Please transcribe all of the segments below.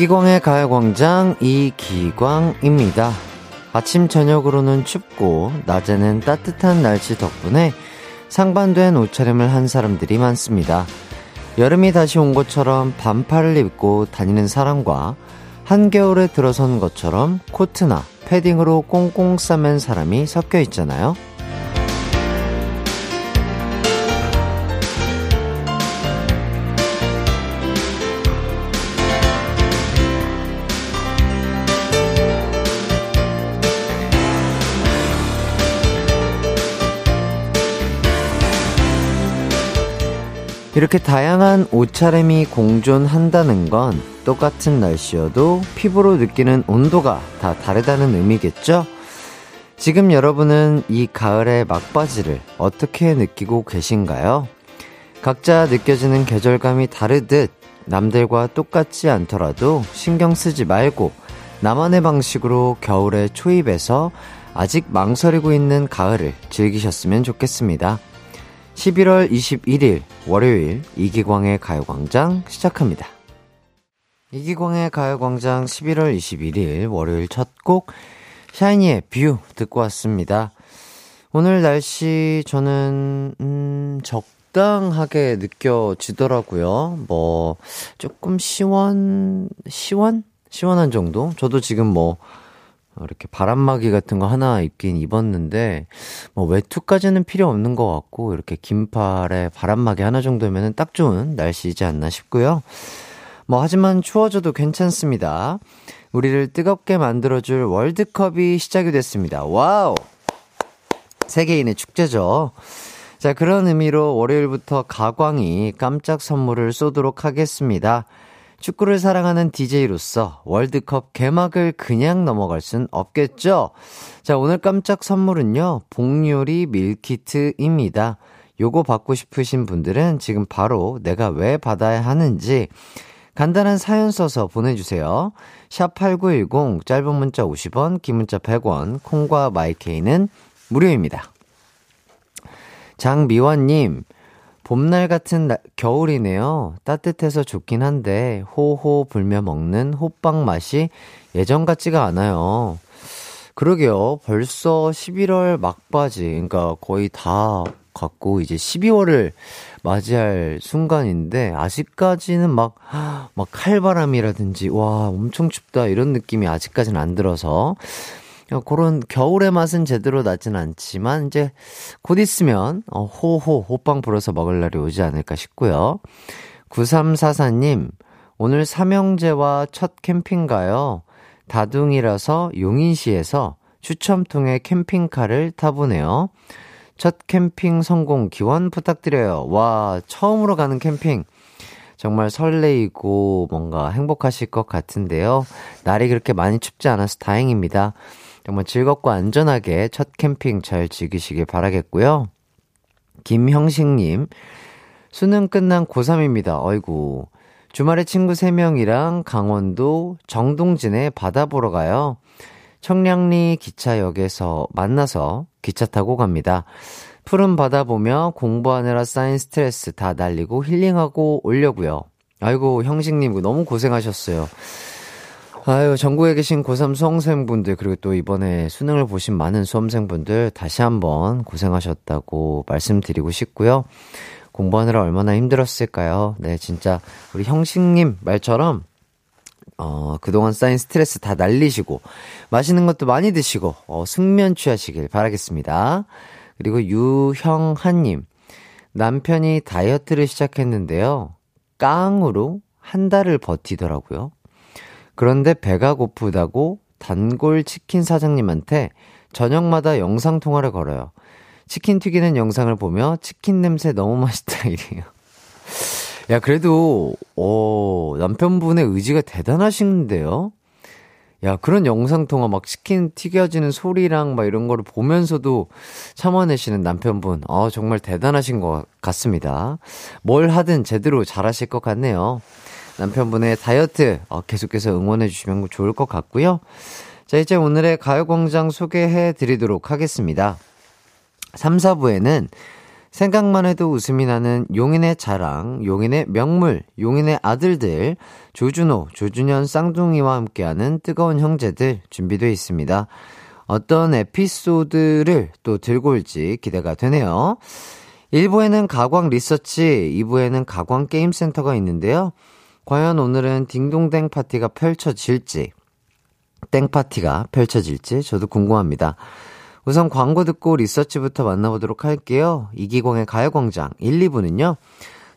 이기광의 가요광장 이기광입니다. 아침 저녁으로는 춥고 낮에는 따뜻한 날씨 덕분에 상반된 옷차림을 한 사람들이 많습니다. 여름이 다시 온 것처럼 반팔을 입고 다니는 사람과 한겨울에 들어선 것처럼 코트나 패딩으로 꽁꽁 싸맨 사람이 섞여 있잖아요. 이렇게 다양한 옷차림이 공존한다는 건 똑같은 날씨여도 피부로 느끼는 온도가 다 다르다는 의미겠죠? 지금 여러분은 이 가을의 막바지를 어떻게 느끼고 계신가요? 각자 느껴지는 계절감이 다르듯 남들과 똑같지 않더라도 신경 쓰지 말고 나만의 방식으로 겨울에 초입해서 아직 망설이고 있는 가을을 즐기셨으면 좋겠습니다. 11월 21일 월요일 이기광의 가요광장 시작합니다. 이기광의 가요광장 11월 21일 월요일 첫 곡 샤이니의 View 듣고 왔습니다. 오늘 날씨 저는 음 적당하게 느껴지더라고요. 뭐 조금 시원 시원 시원한 정도? 저도 지금 뭐 이렇게 바람막이 같은 거 하나 입긴 입었는데, 뭐 외투까지는 필요 없는 것 같고, 이렇게 긴팔에 바람막이 하나 정도면은 딱 좋은 날씨이지 않나 싶고요. 뭐, 하지만 추워져도 괜찮습니다. 우리를 뜨겁게 만들어줄 월드컵이 시작이 됐습니다. Wow! 세계인의 축제죠. 자, 그런 의미로 월요일부터 가광이 깜짝 선물을 쏘도록 하겠습니다. 축구를 사랑하는 DJ로서 월드컵 개막을 그냥 넘어갈 순 없겠죠? 자, 오늘 깜짝 선물은요, 복요리 밀키트입니다. 요거 받고 싶으신 분들은 지금 바로 내가 왜 받아야 하는지 간단한 사연 써서 보내주세요. 샵 8910, 짧은 문자 50원, 긴 문자 100원, 콩과 마이케이는 무료입니다. 장미화님, 봄날 같은 나, 겨울이네요. 따뜻해서 좋긴 한데 호호 불며 먹는 호빵 맛이 예전 같지가 않아요. 그러게요. 벌써 11월 막바지, 그러니까 거의 다 갔고 이제 12월을 맞이할 순간인데 아직까지는 막 막 칼바람이라든지 와 엄청 춥다 이런 느낌이 아직까지는 안 들어서 그런 겨울의 맛은 제대로 나진 않지만 이제 곧 있으면 어, 호호 호빵 불어서 먹을 날이 오지 않을까 싶고요. 9344님 오늘 삼형제와 첫 캠핑 가요. 다둥이라서 용인시에서 추첨통에 캠핑카를 타보네요. 첫 캠핑 성공 기원 부탁드려요. 와, 처음으로 가는 캠핑. 정말 설레이고 뭔가 행복하실 것 같은데요. 날이 그렇게 많이 춥지 않아서 다행입니다. 정말 즐겁고 안전하게 첫 캠핑 잘 즐기시길 바라겠고요. 김형식님, 수능 끝난 고3입니다. 어이구. 주말에 친구 3명이랑 강원도 정동진에 바다 보러 가요. 청량리 기차역에서 만나서 기차 타고 갑니다. 푸른 바다 보며 공부하느라 쌓인 스트레스 다 날리고 힐링하고 오려고요. 아이고 형식님 너무 고생하셨어요. 아유, 전국에 계신 고3 수험생분들, 그리고 또 이번에 수능을 보신 많은 수험생분들, 다시 한번 고생하셨다고 말씀드리고 싶고요. 공부하느라 얼마나 힘들었을까요? 네, 진짜, 우리 형식님 말처럼, 어, 그동안 쌓인 스트레스 다 날리시고, 맛있는 것도 많이 드시고, 어, 숙면 취하시길 바라겠습니다. 그리고 유형한님, 남편이 다이어트를 시작했는데요. 깡으로 한 달을 버티더라고요. 그런데 배가 고프다고 단골 치킨 사장님한테 저녁마다 영상 통화를 걸어요. 치킨 튀기는 영상을 보며 치킨 냄새 너무 맛있다 이래요. 야, 그래도, 어, 남편분의 의지가 대단하신데요? 야, 그런 영상통화 막 치킨 튀겨지는 소리랑 막 이런 거를 보면서도 참아내시는 남편분, 어, 정말 대단하신 것 같습니다. 뭘 하든 제대로 잘하실 것 같네요. 남편분의 다이어트 어, 계속해서 응원해 주시면 좋을 것 같고요. 자, 이제 오늘의 가요광장 소개해 드리도록 하겠습니다. 3, 4부에는 생각만 해도 웃음이 나는 용인의 자랑, 용인의 명물, 용인의 아들들, 조준호, 조준현 쌍둥이와 함께하는 뜨거운 형제들 준비되어 있습니다. 어떤 에피소드를 또 들고 올지 기대가 되네요. 1부에는 가광 리서치, 2부에는 가광 게임센터가 있는데요. 과연 오늘은 딩동댕 파티가 펼쳐질지, 땡파티가 펼쳐질지 저도 궁금합니다. 우선 광고 듣고 리서치부터 만나보도록 할게요. 이기광의 가요광장 1, 2부는요.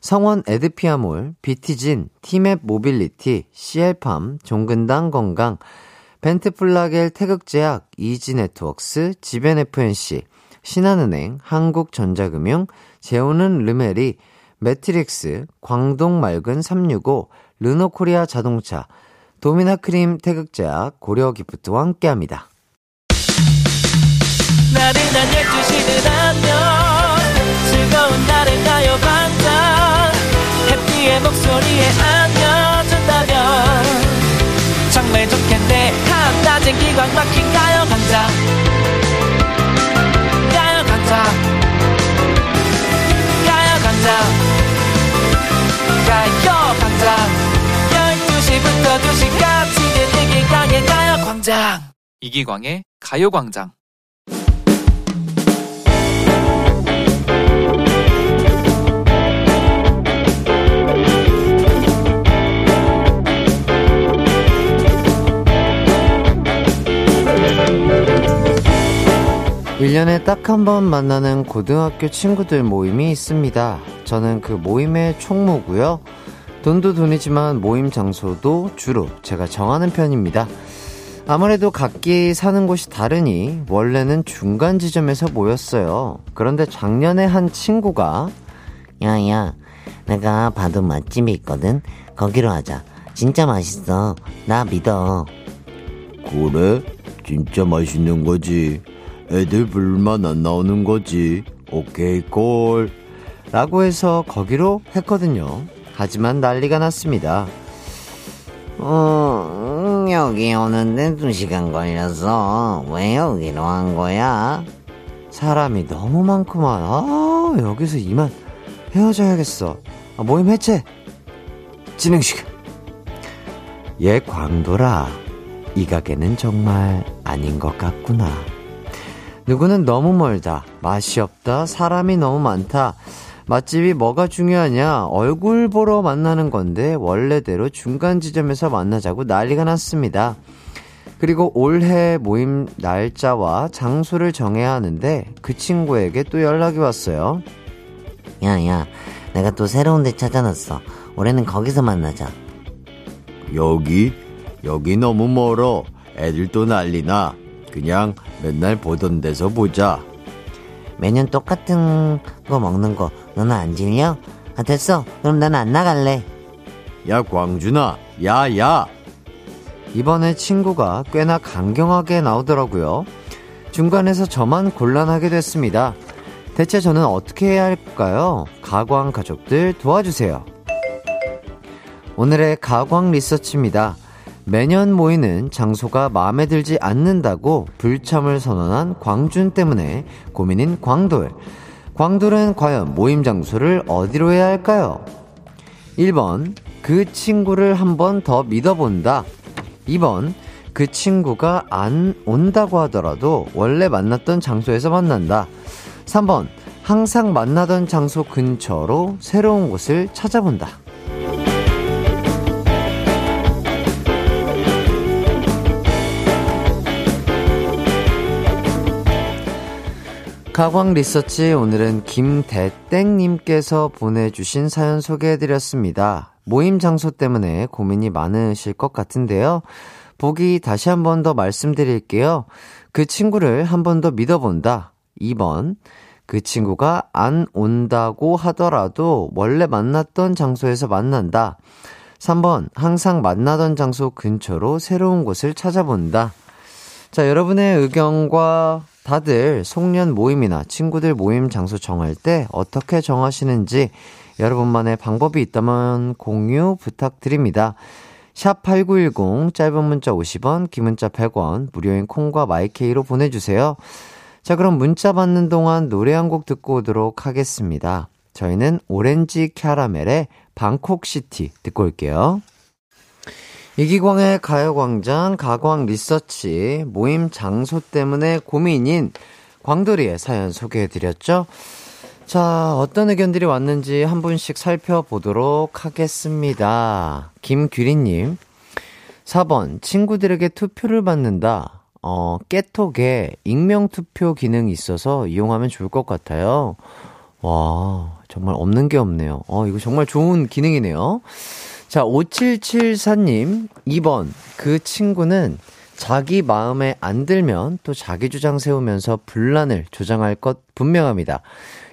성원 에드피아몰, 비티진, 티맵 모빌리티, CL팜, 종근당 건강, 벤트플라겔 태극제약, 이지네트웍스, 지벤FNC, 신한은행, 한국전자금융, 재우는 르메리, 매트릭스, 광동 맑은 365, 르노코리아 자동차, 도미나 크림 태극제약, 고려기프트와 함께합니다. 나른한 12시는 안녕 즐거운 날을 가요 반짝 해피의 목소리에 안겨준다면 정말 좋겠네 한낮엔 기광 막힌 가요 강장 12시부터 2시까지 이기광의 가요 광장 이기광의 가요광장 1년에 딱 한 번 만나는 고등학교 친구들 모임이 있습니다. 저는 그 모임의 총무고요. 돈도 돈이지만 모임 장소도 주로 제가 정하는 편입니다. 아무래도 각기 사는 곳이 다르니 원래는 중간 지점에서 모였어요. 그런데 작년에 한 친구가 야야 내가 봐도 맛집이 있거든 거기로 하자 진짜 맛있어 나 믿어 그래? 진짜 맛있는 거지 애들 불만 안 나오는 거지. 오케이, 콜. 라고 해서 거기로 했거든요. 하지만 난리가 났습니다. 어, 여기 오는데 두 시간 걸려서 왜 여기로 한 거야? 사람이 너무 많구만. 아, 여기서 이만 헤어져야겠어. 아, 모임 해체. 진행 시간. 얘 광도라. 이 가게는 정말 아닌 것 같구나. 누구는 너무 멀다. 맛이 없다. 사람이 너무 많다. 맛집이 뭐가 중요하냐? 얼굴 보러 만나는 건데 원래대로 중간 지점에서 만나자고 난리가 났습니다. 그리고 올해 모임 날짜와 장소를 정해야 하는데 그 친구에게 또 연락이 왔어요. 야, 야, 내가 또 새로운 데 찾아놨어. 올해는 거기서 만나자. 여기? 여기 너무 멀어. 애들 또 난리나. 그냥 맨날 보던 데서 보자. 매년 똑같은 거 먹는 거 너는 안 질려? 아 됐어. 그럼 난 안 나갈래. 야 광준아, 야 야. 이번에 친구가 꽤나 강경하게 나오더라고요. 중간에서 저만 곤란하게 됐습니다. 대체 저는 어떻게 해야 할까요? 가광 가족들 도와주세요. 오늘의 가광 리서치입니다. 매년 모이는 장소가 마음에 들지 않는다고 불참을 선언한 광준 때문에 고민인 광돌. 광돌은 과연 모임 장소를 어디로 해야 할까요? 1번, 그 친구를 한 번 더 믿어본다. 2번, 그 친구가 안 온다고 하더라도 원래 만났던 장소에서 만난다. 3번, 항상 만나던 장소 근처로 새로운 곳을 찾아본다. 가광 리서치 오늘은 김대땡님께서 보내주신 사연 소개해드렸습니다. 모임 장소 때문에 고민이 많으실 것 같은데요. 보기 다시 한 번 더 말씀드릴게요. 그 친구를 한 번 더 믿어본다. 2번. 그 친구가 안 온다고 하더라도 원래 만났던 장소에서 만난다. 3번. 항상 만나던 장소 근처로 새로운 곳을 찾아본다. 자, 여러분의 의견과 다들 송년 모임이나 친구들 모임 장소 정할 때 어떻게 정하시는지 여러분만의 방법이 있다면 공유 부탁드립니다. 샵 8910 짧은 문자 50원, 긴 문자 100원, 무료인 콩과 마이케이로 보내주세요. 자, 그럼 문자 받는 동안 노래 한 곡 듣고 오도록 하겠습니다. 저희는 오렌지 캐러멜의 방콕 City 듣고 올게요. 이기광의 가요광장 가광 리서치 모임 장소 때문에 고민인 광돌이의 사연 소개해드렸죠? 자, 어떤 의견들이 왔는지 한 분씩 살펴보도록 하겠습니다. 김규리님, 4번, 친구들에게 투표를 받는다. 어, 깨톡에 익명 투표 기능이 있어서 이용하면 좋을 것 같아요. 와, 정말 없는 게 없네요. 어, 이거 정말 좋은 기능이네요. 자, 5774님, 2번. 그 친구는 자기 마음에 안 들면 또 자기 주장 세우면서 분란을 조장할 것 분명합니다.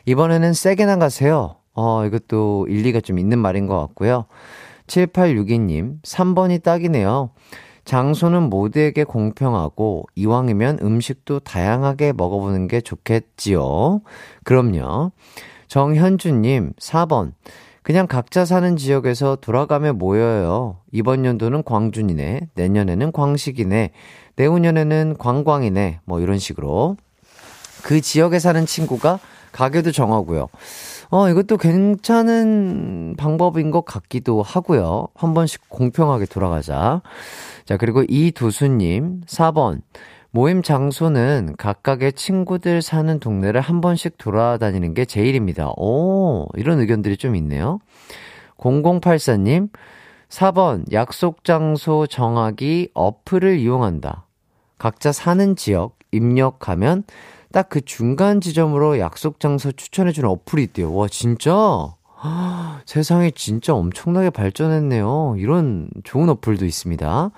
이번에는 세게 나가세요. 어, 이것도 일리가 좀 있는 말인 것 같고요. 7862님, 3번이 딱이네요. 장소는 모두에게 공평하고 이왕이면 음식도 다양하게 먹어보는 게 좋겠지요. 그럼요. 정현주님, 4번. 그냥 각자 사는 지역에서 돌아가며 모여요. 이번 연도는 광준이네, 내년에는 광식이네, 내후년에는 광광이네, 뭐 이런 식으로. 그 지역에 사는 친구가 가게도 정하고요. 어, 이것도 괜찮은 방법인 것 같기도 하고요. 한 번씩 공평하게 돌아가자. 자, 그리고 이두수님, 4번. 모임 장소는 각각의 친구들 사는 동네를 한 번씩 돌아다니는 게 제일입니다. 오, 이런 의견들이 좀 있네요. 0084님, 4번. 약속 장소 정하기 어플을 이용한다. 각자 사는 지역 입력하면 딱 그 중간 지점으로 약속 장소 추천해주는 어플이 있대요. 와, 진짜? 세상이 진짜 엄청나게 발전했네요. 이런 좋은 어플도 있습니다.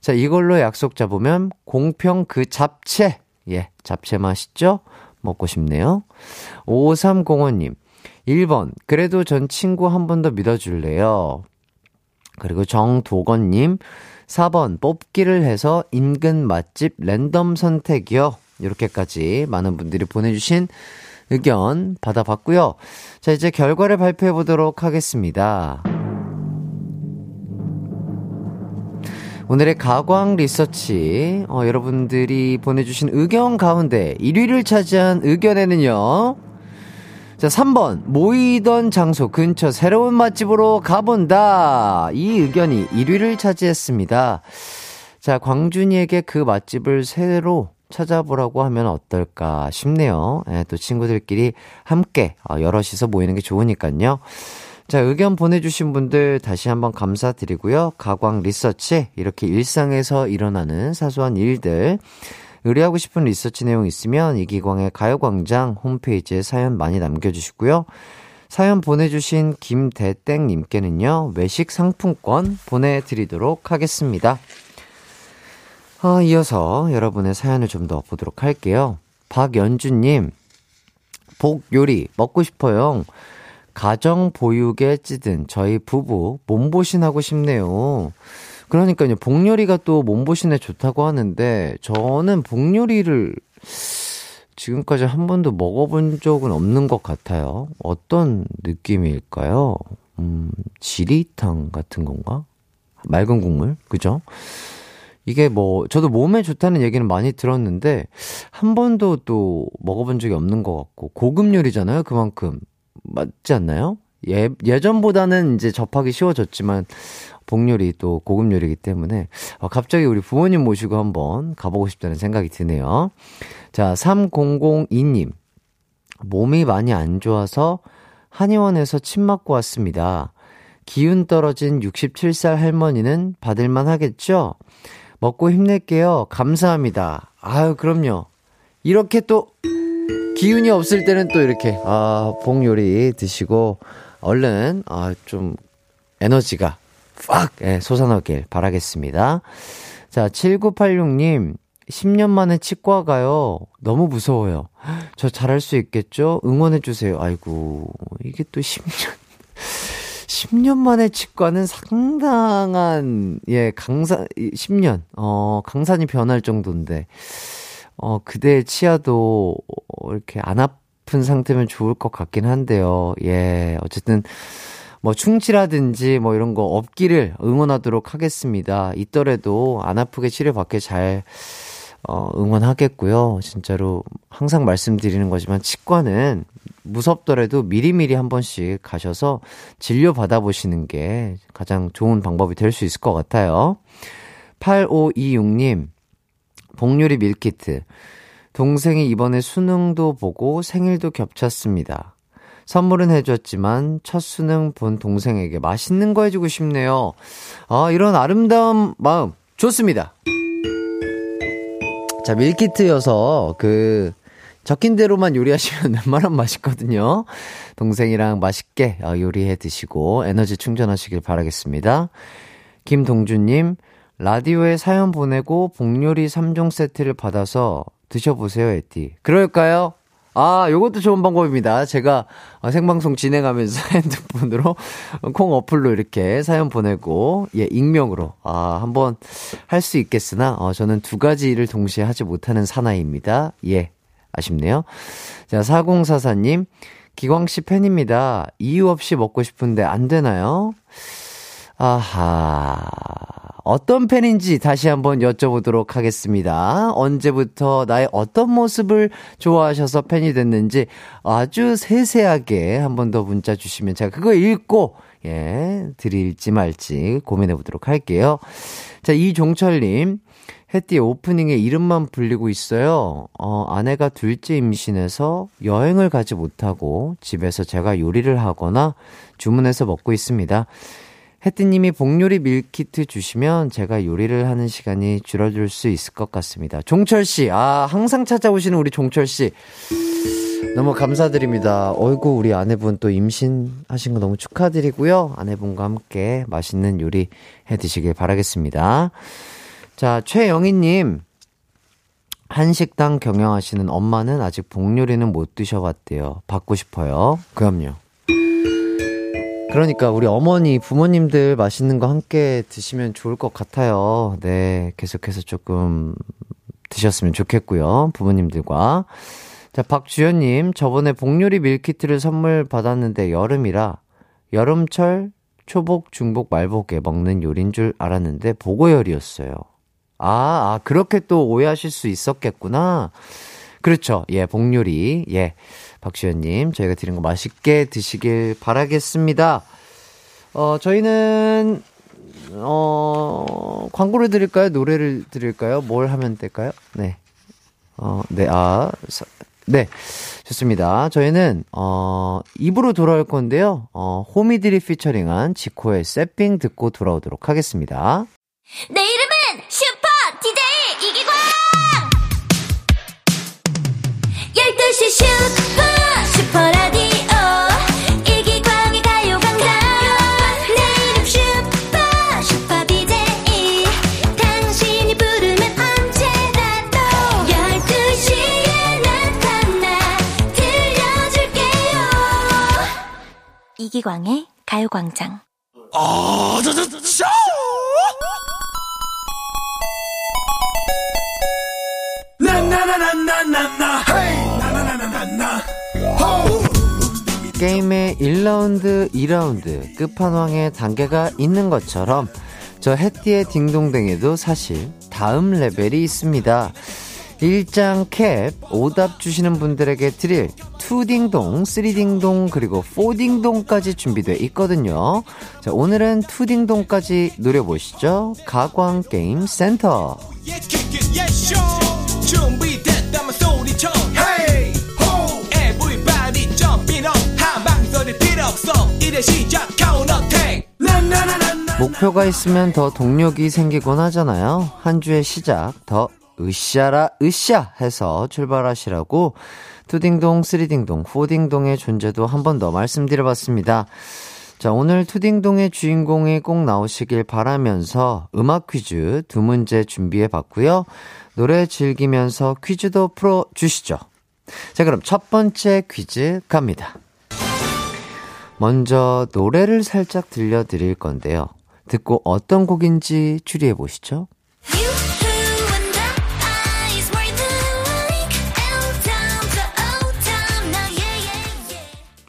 자, 이걸로 약속 잡으면 공평 그 잡채. 예, 잡채 맛있죠? 먹고 싶네요. 5305님. 1번. 그래도 전 친구 한 번 더 믿어줄래요. 그리고 정도건님. 4번. 뽑기를 해서 인근 맛집 랜덤 선택이요. 이렇게까지 많은 분들이 보내주신 의견 받아봤고요. 자, 이제 결과를 발표해 보도록 하겠습니다. 오늘의 가광 리서치, 어, 여러분들이 보내주신 의견 가운데 1위를 차지한 의견에는요. 자, 3번. 모이던 장소 근처 새로운 맛집으로 가본다. 이 의견이 1위를 차지했습니다. 자, 광준이에게 그 맛집을 새로 찾아보라고 하면 어떨까 싶네요. 예, 또 친구들끼리 함께 어, 여럿이서 모이는 게 좋으니까요. 자, 의견 보내주신 분들 다시 한번 감사드리고요. 가광 리서치, 이렇게 일상에서 일어나는 사소한 일들, 의뢰하고 싶은 리서치 내용 있으면 이기광의 가요광장 홈페이지에 사연 많이 남겨주시고요. 사연 보내주신 김대땡님께는요, 외식 상품권 보내드리도록 하겠습니다. 아, 이어서 여러분의 사연을 좀 더 보도록 할게요. 박연주님, 복 요리 먹고 싶어요. 가정 보육에 찌든 저희 부부 몸보신하고 싶네요. 그러니까요, 복요리가 또 몸보신에 좋다고 하는데, 저는 복요리를 지금까지 한 번도 먹어본 적은 없는 것 같아요. 어떤 느낌일까요? 음, 지리탕 같은 건가? 맑은 국물? 그죠? 이게 뭐, 저도 몸에 좋다는 얘기는 많이 들었는데, 한 번도 또 먹어본 적이 없는 것 같고, 고급 요리잖아요, 그만큼. 맞지 않나요? 예, 예전보다는 이제 접하기 쉬워졌지만, 복요리 또 고급 요리이기 때문에, 어, 갑자기 우리 부모님 모시고 한번 가보고 싶다는 생각이 드네요. 자, 3002님. 몸이 많이 안 좋아서 한의원에서 침 맞고 왔습니다. 기운 떨어진 67살 할머니는 받을만 하겠죠? 먹고 힘낼게요. 감사합니다. 아유, 그럼요. 이렇게 또 기운이 없을 때는 또 이렇게 아, 봉 요리 드시고 얼른 아, 좀 에너지가 팍 예, 솟아나길 바라겠습니다. 자, 7986님 10년 만에 치과 가요. 너무 무서워요. 저 잘할 수 있겠죠? 응원해 주세요. 아이고, 이게 또 10년 10년 만에 치과는 상당한, 예, 강산, 10년, 어, 강산이 변할 정도인데, 어, 그대의 치아도 이렇게 안 아픈 상태면 좋을 것 같긴 한데요. 예, 어쨌든, 뭐 충치라든지 뭐 이런 거 없기를 응원하도록 하겠습니다. 있더라도 안 아프게 치료받게 잘, 어, 응원하겠고요. 진짜로 항상 말씀드리는 거지만 치과는 무섭더라도 미리미리 한 번씩 가셔서 진료 받아보시는 게 가장 좋은 방법이 될 수 있을 것 같아요. 8526님, 복요리 밀키트. 동생이 이번에 수능도 보고 생일도 겹쳤습니다. 선물은 해줬지만 첫 수능 본 동생에게 맛있는 거 해주고 싶네요. 아, 이런 아름다운 마음 좋습니다. 자, 밀키트여서 그 적힌 대로만 요리하시면 웬만하면 맛있거든요. 동생이랑 맛있게 어, 요리해 드시고 에너지 충전하시길 바라겠습니다. 김동준님, 라디오에 사연 보내고 복요리 3종 세트를 받아서 드셔보세요, 에티. 그럴까요? 아, 요것도 좋은 방법입니다. 제가 생방송 진행하면서 핸드폰으로 콩 어플로 이렇게 사연 보내고, 예, 익명으로, 아, 한번 할 수 있겠으나, 어, 저는 두 가지 일을 동시에 하지 못하는 사나이입니다. 예, 아쉽네요. 자, 4044님, 기광씨 팬입니다. 이유 없이 먹고 싶은데 안 되나요? 아하. 어떤 팬인지 다시 한번 여쭤보도록 하겠습니다. 언제부터 나의 어떤 모습을 좋아하셔서 팬이 됐는지 아주 세세하게 한 번 더 문자 주시면 제가 그거 읽고, 예, 드릴지 말지 고민해 보도록 할게요. 자, 이종철님. 햇띠 오프닝에 이름만 불리고 있어요. 어, 아내가 둘째 임신해서 여행을 가지 못하고 집에서 제가 요리를 하거나 주문해서 먹고 있습니다. 혜띠님이 복요리 밀키트 주시면 제가 요리를 하는 시간이 줄어들 수 있을 것 같습니다. 종철 씨, 아, 항상 찾아오시는 우리 종철 씨. 너무 감사드립니다. 어이구, 우리 아내분 또 임신하신 거 너무 축하드리고요. 아내분과 함께 맛있는 요리 해 드시길 바라겠습니다. 자, 최영희님. 한식당 경영하시는 엄마는 아직 복요리는 못 드셔봤대요. 받고 싶어요. 그럼요. 그러니까 우리 어머니, 부모님들 맛있는 거 함께 드시면 좋을 것 같아요. 네, 계속해서 조금 드셨으면 좋겠고요. 부모님들과. 자, 박주연님, 저번에 복요리 밀키트를 선물 받았는데 여름이라 여름철 초복, 중복, 말복에 먹는 요리인 줄 알았는데 보고열이었어요. 아, 아, 그렇게 또 오해하실 수 있었겠구나. 그렇죠. 예, 복요리. 예. 박시현님, 저희가 드린 거 맛있게 드시길 바라겠습니다. 어, 저희는, 어, 광고를 드릴까요? 노래를 드릴까요? 뭘 하면 될까요? 네. 어, 네, 아, 네. 좋습니다. 저희는, 어, 입으로 돌아올 건데요. 어, 호미들이 피처링한 지코의 세핑 듣고 돌아오도록 하겠습니다. 내 이름 이기광의 가요광장 게임의 1라운드, 2라운드, 끝판왕의 단계가 있는 것처럼 저 해띠의 딩동댕에도 사실 다음 레벨이 있습니다. 1장 캡, 오답 주시는 분들에게 드릴 2딩동, 3딩동, 그리고 4딩동까지 준비되어 있거든요. 자, 오늘은 2딩동까지 노려보시죠. 가광 게임 센터. 이제 시작 카운터테이크 목표가 있으면 더 동력이 생기곤 하잖아요. 한 주의 시작, 더 으쌰라, 으쌰! 해서 출발하시라고 투딩동, 쓰리딩동, 포딩동의 존재도 한 번 더 말씀드려봤습니다. 자, 오늘 투딩동의 주인공이 꼭 나오시길 바라면서 음악 퀴즈 두 문제 준비해 봤고요. 노래 즐기면서 퀴즈도 풀어 주시죠. 자, 그럼 첫 번째 퀴즈 갑니다. 먼저 노래를 살짝 들려드릴 건데요. 듣고 어떤 곡인지 추리해 보시죠.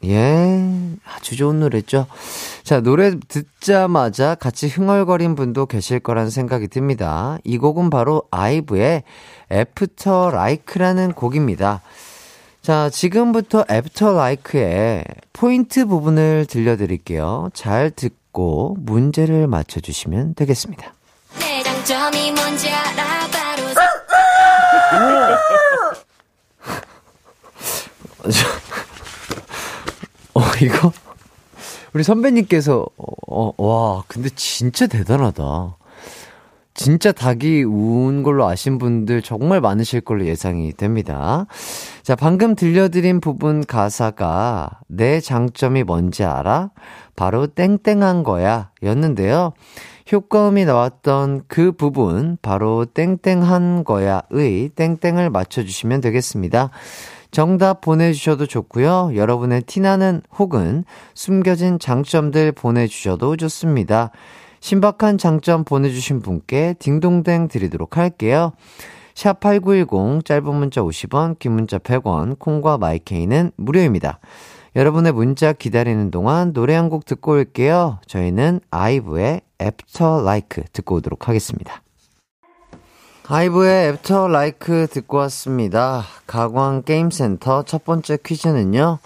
예, 아주 좋은 노래죠. 자, 노래 듣자마자 같이 흥얼거린 분도 계실 거란 생각이 듭니다. 이 곡은 바로 아이브의 After Like라는 곡입니다. 자, 지금부터 After Like의 포인트 부분을 들려드릴게요. 잘 듣고 문제를 맞춰주시면 되겠습니다. 내 장점이 뭔지 알아 바로 어, 이거? 우리 선배님께서, 어, 어, 와, 근데 진짜 대단하다. 진짜 닭이 운 걸로 아신 분들 정말 많으실 걸로 예상이 됩니다. 자, 방금 들려드린 부분 가사가 내 장점이 뭔지 알아? 바로 땡땡한 거야 였는데요. 효과음이 나왔던 그 부분, 바로 땡땡한 거야의 땡땡을 맞춰주시면 되겠습니다. 정답 보내주셔도 좋고요. 여러분의 티나는 혹은 숨겨진 장점들 보내주셔도 좋습니다. 신박한 장점 보내주신 분께 딩동댕 드리도록 할게요. 샵8910 짧은 문자 50원, 긴 문자 100원, 콩과 마이케이는 무료입니다. 여러분의 문자 기다리는 동안 노래 한 곡 듣고 올게요. 저희는 아이브의 After Like 듣고 오도록 하겠습니다. 아이브의 After Like 듣고 왔습니다. 가광 게임센터 첫 번째 퀴즈는요.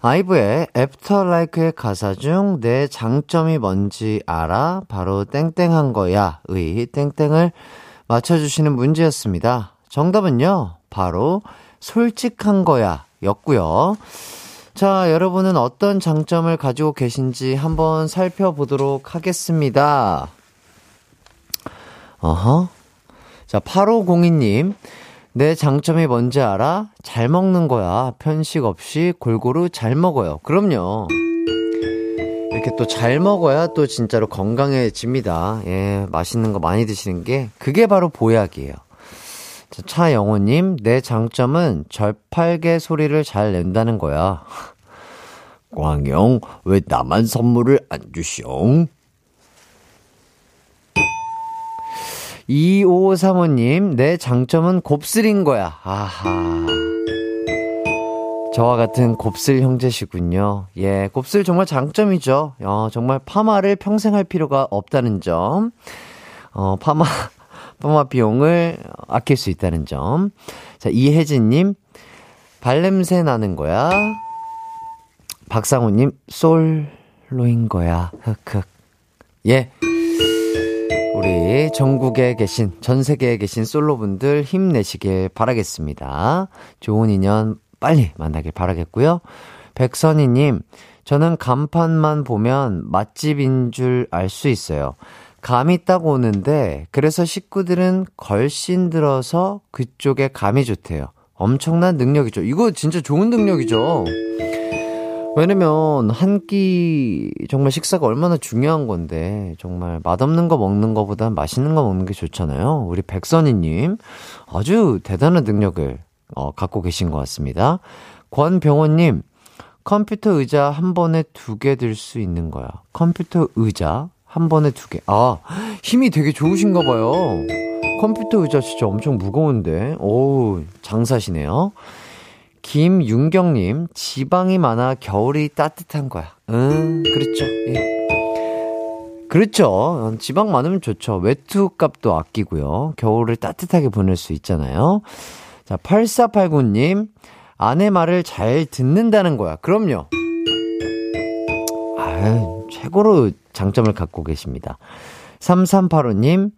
아이브의 After Like의 가사 중 내 장점이 뭔지 알아? 바로 땡땡한 거야. 의 땡땡을 맞춰주시는 문제였습니다. 정답은요. 바로 솔직한 거야. 였고요. 자, 여러분은 어떤 장점을 가지고 계신지 한번 살펴보도록 하겠습니다. 어허. 자, 8502님. 내 장점이 뭔지 알아? 잘 먹는 거야. 편식 없이 골고루 잘 먹어요. 그럼요. 이렇게 또 잘 먹어야 또 진짜로 건강해집니다. 예, 맛있는 거 많이 드시는 게 그게 바로 보약이에요. 자, 차영호님, 내 장점은 절팔개 소리를 잘 낸다는 거야. 광영, 왜 나만 선물을 안 주시오? 2535님, 내 장점은 곱슬인 거야. 아하. 저와 같은 곱슬 형제시군요. 예, 곱슬 정말 장점이죠. 어, 정말 파마를 평생 할 필요가 없다는 점. 어, 파마, 파마 비용을 아낄 수 있다는 점. 자, 이혜진님, 발냄새 나는 거야. 박상우님, 솔로인 거야. 흑흑. 예. 우리 전국에 계신, 전 세계에 계신 솔로분들 힘내시길 바라겠습니다. 좋은 인연 빨리 만나길 바라겠고요. 백선희님, 저는 간판만 보면 맛집인 줄 알 수 있어요. 감이 딱 오는데, 그래서 식구들은 걸신 들어서 그쪽에 감이 좋대요. 엄청난 능력이죠. 이거 진짜 좋은 능력이죠. 왜냐면 한 끼 정말 식사가 얼마나 중요한 건데 정말 맛없는 거 먹는 거보단 맛있는 거 먹는 게 좋잖아요. 우리 백선희님 아주 대단한 능력을 어, 갖고 계신 것 같습니다. 권병호님 컴퓨터 의자 한 번에 두 개 들 수 있는 거야. 컴퓨터 의자 한 번에 두 개. 아 힘이 되게 좋으신가 봐요. 컴퓨터 의자 진짜 엄청 무거운데. 오 장사시네요. 김윤경님, 지방이 많아 겨울이 따뜻한 거야. 응, 그렇죠. 예. 그렇죠. 지방 많으면 좋죠. 외투 값도 아끼고요. 겨울을 따뜻하게 보낼 수 있잖아요. 자, 8489님, 아내 말을 잘 듣는다는 거야. 그럼요. 아유, 최고로 장점을 갖고 계십니다. 3385님,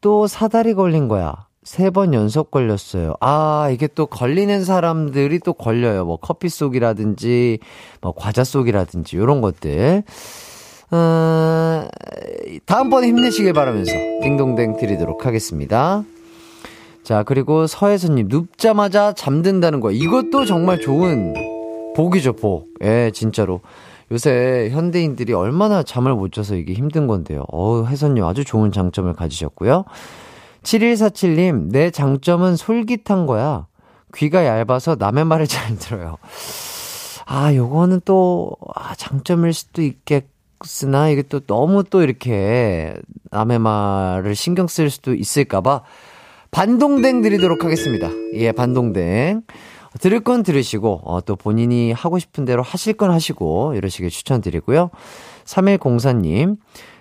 또 사다리 걸린 거야. 세 번 연속 걸렸어요. 아, 이게 또 걸리는 사람들이 또 걸려요. 뭐 커피 속이라든지, 뭐 과자 속이라든지, 요런 것들. 어, 다음번에 힘내시길 바라면서 딩동댕 드리도록 하겠습니다. 자, 그리고 서혜선님, 눕자마자 잠든다는 거. 이것도 정말 좋은 복이죠, 복. 예, 진짜로. 요새 현대인들이 얼마나 잠을 못 자서 이게 힘든 건데요. 어우, 혜선님 아주 좋은 장점을 가지셨고요. 7147님, 내 장점은 솔깃한 거야. 귀가 얇아서 남의 말을 잘 들어요. 아, 요거는 또, 아, 장점일 수도 있겠으나, 이게 또 너무 또 이렇게 남의 말을 신경 쓸 수도 있을까봐, 반동댕 드리도록 하겠습니다. 예, 반동댕. 들을 건 들으시고, 어, 또 본인이 하고 싶은 대로 하실 건 하시고, 이러시길 추천드리고요. 3104님,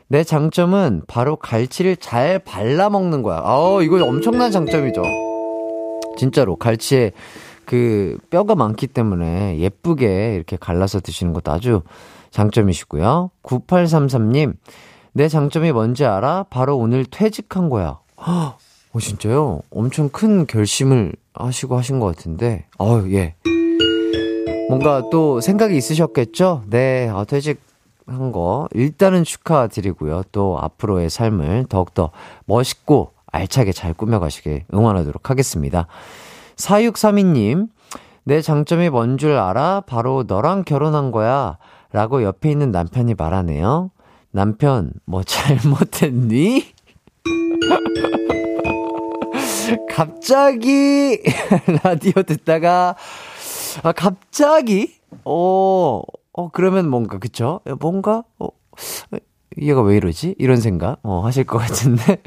내 장점은 바로 갈치를 잘 발라 먹는 거야. 아, 이거 엄청난 장점이죠. 진짜로 갈치에 그 뼈가 많기 때문에 예쁘게 이렇게 갈라서 드시는 것도 아주 장점이시고요. 9833님, 내 장점이 뭔지 알아? 바로 오늘 퇴직한 거야. 헉, 어, 진짜요? 엄청 큰 결심을 하시고 하신 것 같은데, 어우, 예. 뭔가 또 생각이 있으셨겠죠? 네, 아, 퇴직 한 거. 일단은 축하드리고요. 또 앞으로의 삶을 더욱더 멋있고 알차게 잘 꾸며가시길 응원하도록 하겠습니다. 4632님, 내 장점이 뭔 줄 알아? 바로 너랑 결혼한 거야. 라고 옆에 있는 남편이 말하네요. 남편, 뭐 잘못했니? 갑자기 라디오 듣다가 아 갑자기 어, 어 그러면 뭔가 그쵸? 뭔가 어 얘가 왜 이러지? 이런 생각 어 하실 것 같은데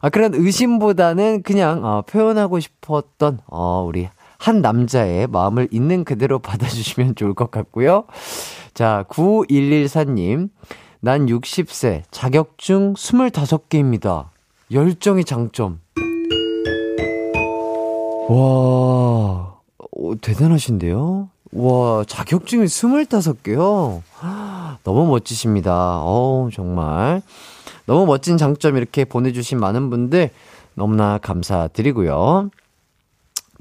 아 그런 의심보다는 그냥 어, 표현하고 싶었던 어 우리 한 남자의 마음을 있는 그대로 받아주시면 좋을 것 같고요. 자, 9114님. 난 60세, 자격증 25개입니다. 열정이 장점. 와, 오, 대단하신데요? 와, 자격증이 25개요? 너무 멋지십니다. 어우, 정말. 너무 멋진 장점 이렇게 보내주신 많은 분들 너무나 감사드리고요.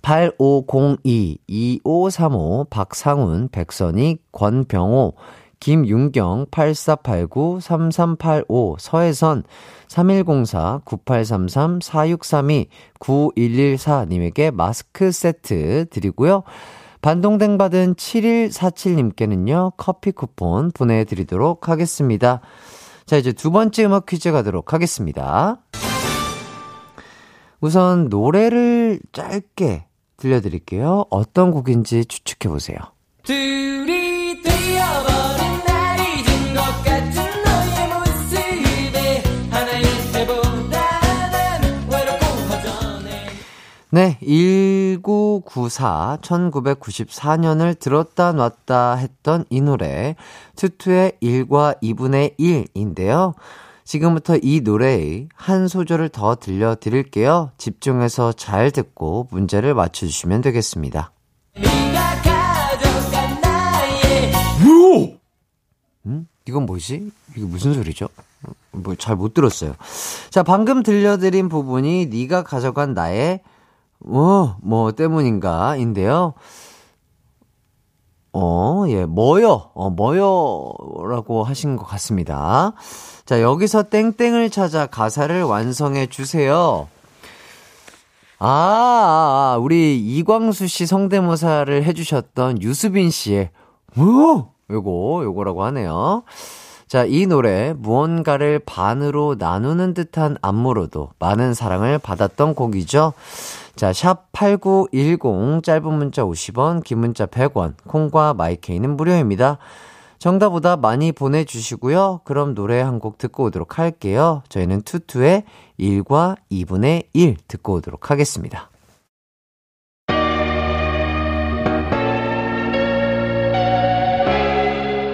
8502, 2535, 박상훈, 백선희, 권병호, 김윤경, 8489, 3385, 서혜선, 3104, 9833, 4632, 9114님에게 마스크 세트 드리고요. 반동댕 받은 7147님께는요, 커피 쿠폰 보내드리도록 하겠습니다. 자, 이제 두 번째 음악 퀴즈 가도록 하겠습니다. 우선 노래를 짧게 들려드릴게요. 어떤 곡인지 추측해보세요. 둘이 네, 1994, 1994년을 들었다 놨다 했던 이 노래, 투투의 1과 2분의 1인데요. 지금부터 이 노래의 한 소절을 더 들려드릴게요. 집중해서 잘 듣고 문제를 맞춰주시면 되겠습니다. 네가 가져간 나의 음? 이건 뭐지? 이게 무슨 소리죠? 뭐 잘 못 들었어요. 자, 방금 들려드린 부분이 네가 가져간 나의 어, 뭐 때문인가 인데요. 어, 예, 뭐요? 어, 뭐요라고 하신 것 같습니다. 자, 여기서 땡땡을 찾아 가사를 완성해 주세요. 아, 아, 아, 우리 이광수 씨 성대모사를 해주셨던 유수빈 씨의 뭐? 요거, 요거라고 하네요. 자, 이 노래 무언가를 반으로 나누는 듯한 안무로도 많은 사랑을 받았던 곡이죠. 자, 샵 8910 짧은 문자 50원, 긴 문자 100원, 콩과 마이케이는 무료입니다. 정답보다 많이 보내주시고요. 그럼 노래 한 곡 듣고 오도록 할게요. 저희는 투투의 1과 2분의 1 듣고 오도록 하겠습니다.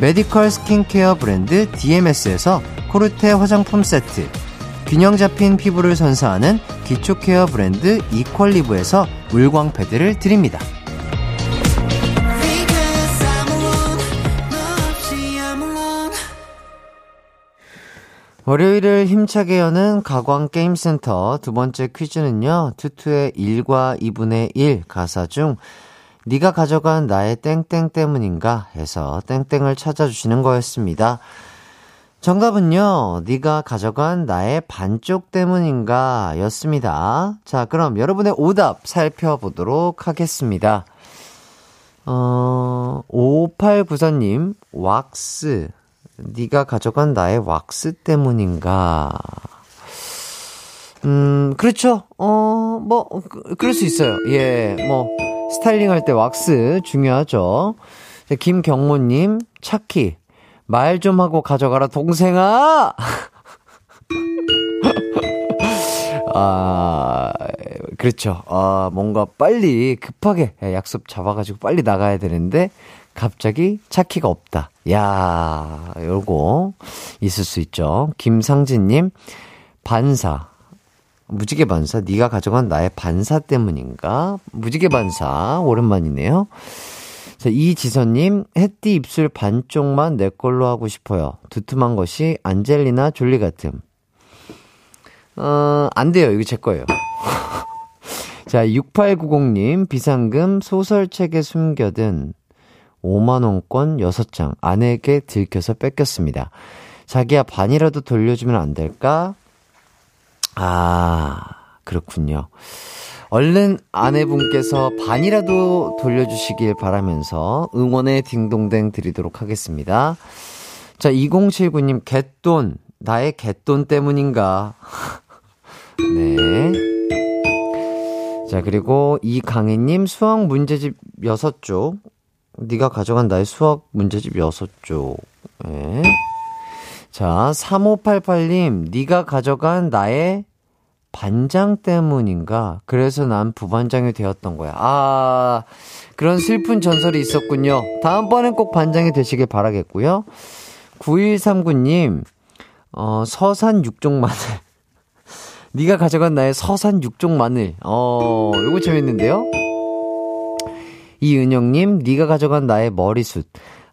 메디컬 스킨케어 브랜드 DMS에서 코르테 화장품 세트 균형 잡힌 피부를 선사하는 기초 케어 브랜드 이퀄리브에서 물광 패드를 드립니다. 월요일을 힘차게 여는 가광게임센터 두 번째 퀴즈는요. 투투의 1과 2분의 1 가사 중 네가 가져간 나의 땡땡 때문인가 해서 땡땡을 찾아주시는 거였습니다. 정답은요. 네가 가져간 나의 반쪽 때문인가 였습니다. 자, 그럼 여러분의 오답 살펴보도록 하겠습니다. 어, 5894님, 왁스. 네가 가져간 나의 왁스 때문인가? 음, 그렇죠. 어, 뭐, 그, 그럴 수 있어요. 예, 뭐, 스타일링 할 때 왁스 중요하죠. 자, 김경모님, 차키. 말 좀 하고 가져가라, 동생아! 아, 그렇죠. 아, 뭔가 빨리 급하게 약속 잡아가지고 빨리 나가야 되는데, 갑자기 차키가 없다. 야 요거 있을 수 있죠. 김상진님, 반사. 무지개 반사. 네가 가져간 나의 반사 때문인가? 무지개 반사. 오랜만이네요. 자, 이지선님, 햇띠 입술 반쪽만 내 걸로 하고 싶어요. 두툼한 것이 안젤리나 졸리 같음. 어, 안 돼요. 이거 제 거예요. 자, 6890님, 비상금 소설책에 숨겨둔 5만원권 6장 아내에게 들켜서 뺏겼습니다. 자기야, 반이라도 돌려주면 안 될까? 아, 그렇군요. 얼른 아내분께서 반이라도 돌려주시길 바라면서 응원의 딩동댕 드리도록 하겠습니다. 자, 2079님, 갯돈. 나의 갯돈 때문인가? 네. 자, 그리고 이강희님, 수학 문제집 6쪽. 네가 가져간 나의 수학 문제집 6쪽. 네. 자, 3588님, 네가 가져간 나의 반장 때문인가? 그래서 난 부반장이 되었던 거야. 아, 그런 슬픈 전설이 있었군요. 다음번엔 꼭 반장이 되시길 바라겠고요. 9139님, 어, 서산 육종 마늘. 네가 가져간 나의 서산 육종 마늘. 어, 요거 재밌는데요? 이은영님, 네가 가져간 나의 머리숱.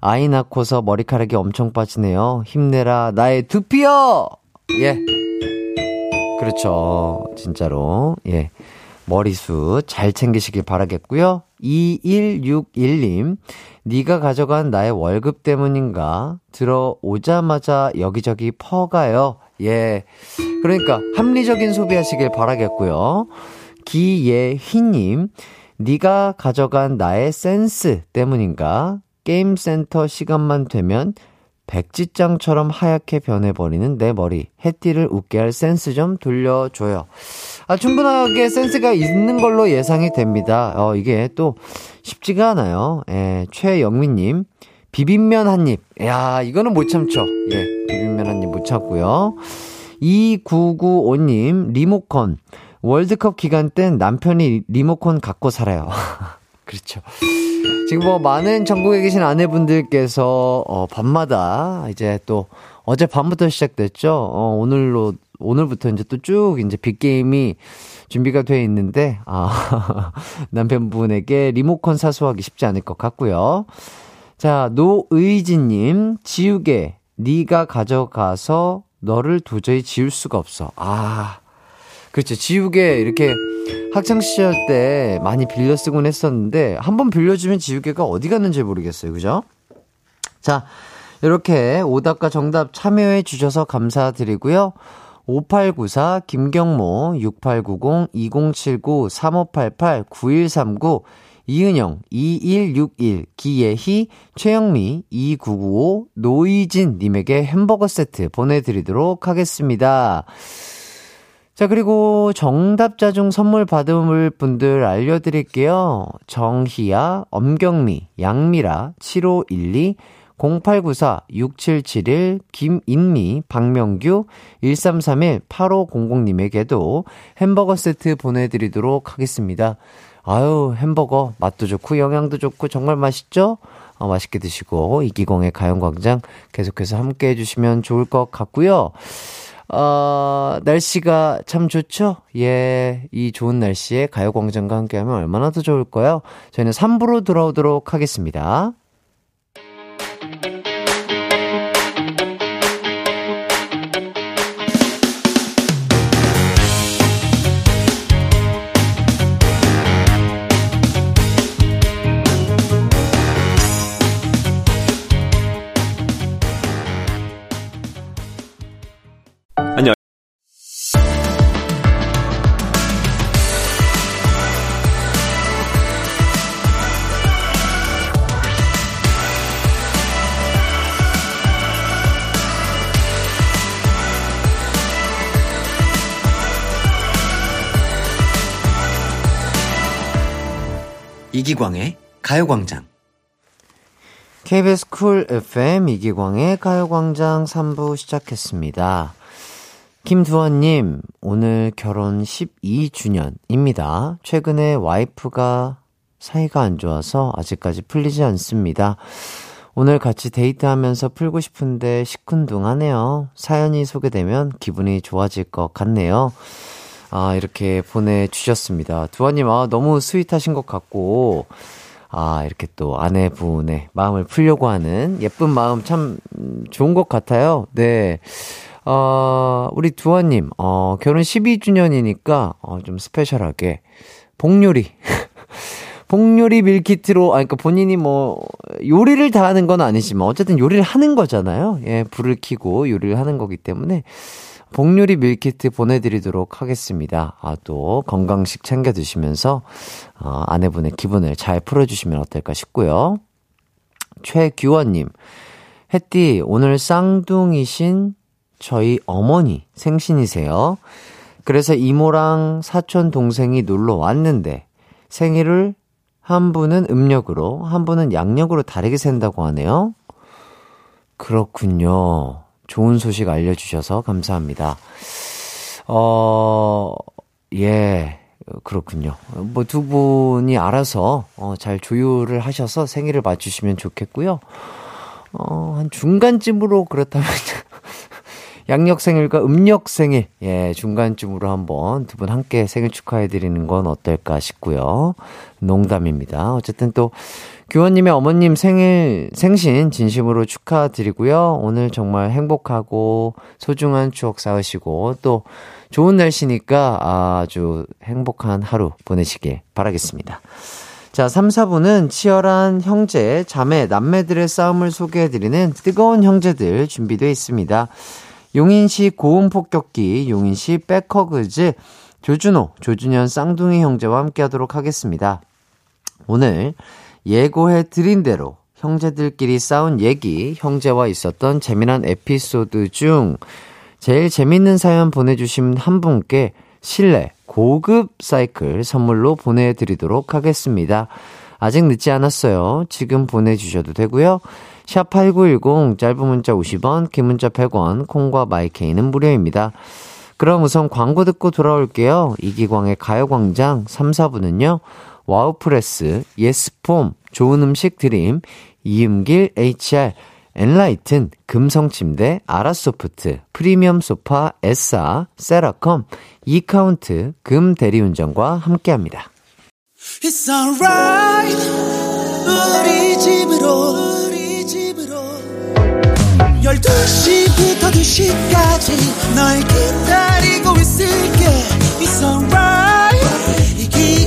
아이 낳고서 머리카락이 엄청 빠지네요. 힘내라, 나의 두피여! 예. 그렇죠. 진짜로. 예. 머리숱 잘 챙기시길 바라겠고요. 2161님, 네가 가져간 나의 월급 때문인가? 들어오자마자 여기저기 퍼가요. 예. 그러니까 합리적인 소비하시길 바라겠고요. 기예희님, 네가 가져간 나의 센스 때문인가? 게임센터 시간만 되면 백지장처럼 하얗게 변해버리는 내 머리. 해띠를 웃게 할 센스 좀 돌려줘요. 아, 충분하게 센스가 있는 걸로 예상이 됩니다. 어, 이게 또 쉽지가 않아요. 예, 최영민님. 비빔면 한 입. 야, 이거는 못 참죠. 예, 비빔면 한 입 못 참고요. 2995님, 리모컨. 월드컵 기간 땐 남편이 리모컨 갖고 살아요. 그렇죠. 지금 뭐 많은 전국에 계신 아내분들께서 어, 밤마다 이제 또 어제 밤부터 시작됐죠. 어, 오늘로 오늘부터 이제 또 쭉 이제 빅 게임이 준비가 돼 있는데 아 남편분에게 리모컨 사수하기 쉽지 않을 것 같고요. 자 노의진님 지우개 네가 가져가서 너를 도저히 지울 수가 없어. 아 그렇죠. 지우개 이렇게 학창시절 때 많이 빌려 쓰곤 했었는데, 한번 빌려주면 지우개가 어디 갔는지 모르겠어요. 그죠? 자, 이렇게 오답과 정답 참여해 주셔서 감사드리고요. 5894, 김경모, 6890, 2079, 3588, 9139, 이은영, 2161, 기예희, 최영미, 2995, 노이진님에게 햄버거 세트 보내드리도록 하겠습니다. 자, 그리고 정답자 중 선물 받을 분들 알려드릴게요. 정희야, 엄경미, 양미라, 7512, 0894, 6771, 김인미, 박명규, 1331, 8500님에게도 햄버거 세트 보내드리도록 하겠습니다. 아유, 햄버거 맛도 좋고 영양도 좋고 정말 맛있죠? 어, 맛있게 드시고 이기광의 가요광장 계속해서 함께 해주시면 좋을 것 같고요. 어, 날씨가 참 좋죠? 예, 이 좋은 날씨에 가요광장과 함께하면 얼마나 더 좋을까요? 저희는 3부로 돌아오도록 하겠습니다. 이기광의 가요광장. KBS 쿨 FM 이기광의 가요광장 3부 시작했습니다. 김두원님, 오늘 결혼 12주년입니다. 최근에 와이프가 사이가 안 좋아서 아직까지 풀리지 않습니다. 오늘 같이 데이트하면서 풀고 싶은데 시큰둥하네요. 사연이 소개되면 기분이 좋아질 것 같네요. 아, 이렇게 보내주셨습니다. 두아님, 아, 너무 스윗하신 것 같고, 아, 이렇게 또 아내분의 마음을 풀려고 하는 예쁜 마음 참 음, 좋은 것 같아요. 네. 어, 우리 두아님, 어, 결혼 12주년이니까, 어, 좀 special하게, 복요리. 복요리 밀키트로, 아, 그니까 본인이 뭐, 요리를 다 하는 건 아니지만, 어쨌든 요리를 하는 거잖아요. 예, 불을 켜고 요리를 하는 거기 때문에, 복요리 밀키트 보내드리도록 하겠습니다. 아, 또 건강식 챙겨 드시면서, 어, 아내분의 기분을 잘 풀어주시면 어떨까 싶고요. 최규원님, 햇띠, 오늘 쌍둥이신 저희 어머니 생신이세요. 그래서 이모랑 사촌 동생이 놀러 왔는데, 생일을 한 분은 음력으로, 한 분은 양력으로 다르게 센다고 하네요. 그렇군요. 좋은 소식 알려주셔서 감사합니다. 어, 예, 그렇군요. 뭐 두 분이 알아서 어, 잘 조율을 하셔서 생일을 맞추시면 좋겠고요. 어, 한 중간쯤으로 그렇다면 양력 생일과 음력 생일, 예, 중간쯤으로 한번 두 분 함께 생일 축하해 드리는 건 어떨까 싶고요. 농담입니다. 어쨌든 또, 규원님의 어머님 생일, 생신 진심으로 축하드리고요. 오늘 정말 행복하고 소중한 추억 쌓으시고 또 좋은 날씨니까 아주 행복한 하루 보내시길 바라겠습니다. 자, 3, 4부는 치열한 형제, 자매, 남매들의 싸움을 소개해드리는 뜨거운 형제들 준비되어 있습니다. 용인시 고음 폭격기, 용인시 백허그즈, 조준호, 조준현 쌍둥이 형제와 함께 하도록 하겠습니다. 오늘 예고해 드린 대로 형제들끼리 싸운 얘기, 형제와 있었던 재미난 에피소드 중 제일 재밌는 사연 보내주신 한 분께 실내 고급 사이클 선물로 보내드리도록 하겠습니다. 아직 늦지 않았어요. 지금 보내주셔도 되고요. 샵8910 짧은 문자 50원, 긴 문자 100원, 콩과 마이케이는 무료입니다. 그럼 우선 광고 듣고 돌아올게요. 이기광의 가요광장 3, 4부는요. 와우프레스, 예스폼, 좋은 음식 드림, 이음길 HR, 엔라이튼, 금성침대, 아라소프트, 프리미엄 소파, 에싸, 세라컴, 이카운트, 금 대리운전과 함께합니다. 집으로 12시부터 2시까지 널 기다리고 있을게. It's alright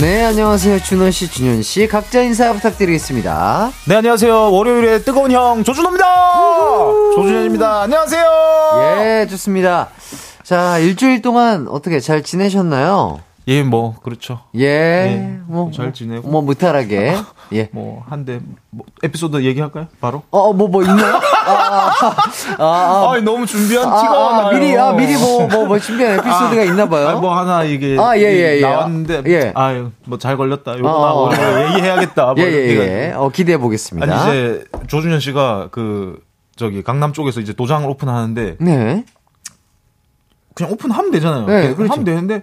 네, 안녕하세요. 준호씨, 준현씨. 각자 인사 부탁드리겠습니다. 네, 안녕하세요. 월요일에 뜨거운 형, 조준호입니다! 조준현입니다. 안녕하세요! 예, 좋습니다. 자, 일주일 동안 어떻게 잘 지내셨나요? 예, 뭐 그렇죠. 예, 예, 뭐. 잘 지내고. 뭐, 무탈하게. 예. 뭐 한데 뭐 에피소드 얘기할까요? 바로? 어, 뭐, 뭐, 있나요? 아, 아, 아, 아, 너무 준비한 아, 티가 아, 나요. 미리, 아, 미리 뭐, 뭐, 뭐, 준비한 에피소드가 있나 봐요. 아, 뭐 하나 이게 아, 예, 예, 예. 나왔는데 예. 아유 뭐잘 걸렸다. 이거 아, 나 오늘 얘기해야겠다. 뭐 예, 예, 이렇게 예. 어, 기대해 보겠습니다. 아니 이제 조준현 씨가 그 저기 강남 쪽에서 이제 도장을 오픈하는데 네. 그냥 오픈하면 되잖아요. 네, 그렇죠. 하면 되는데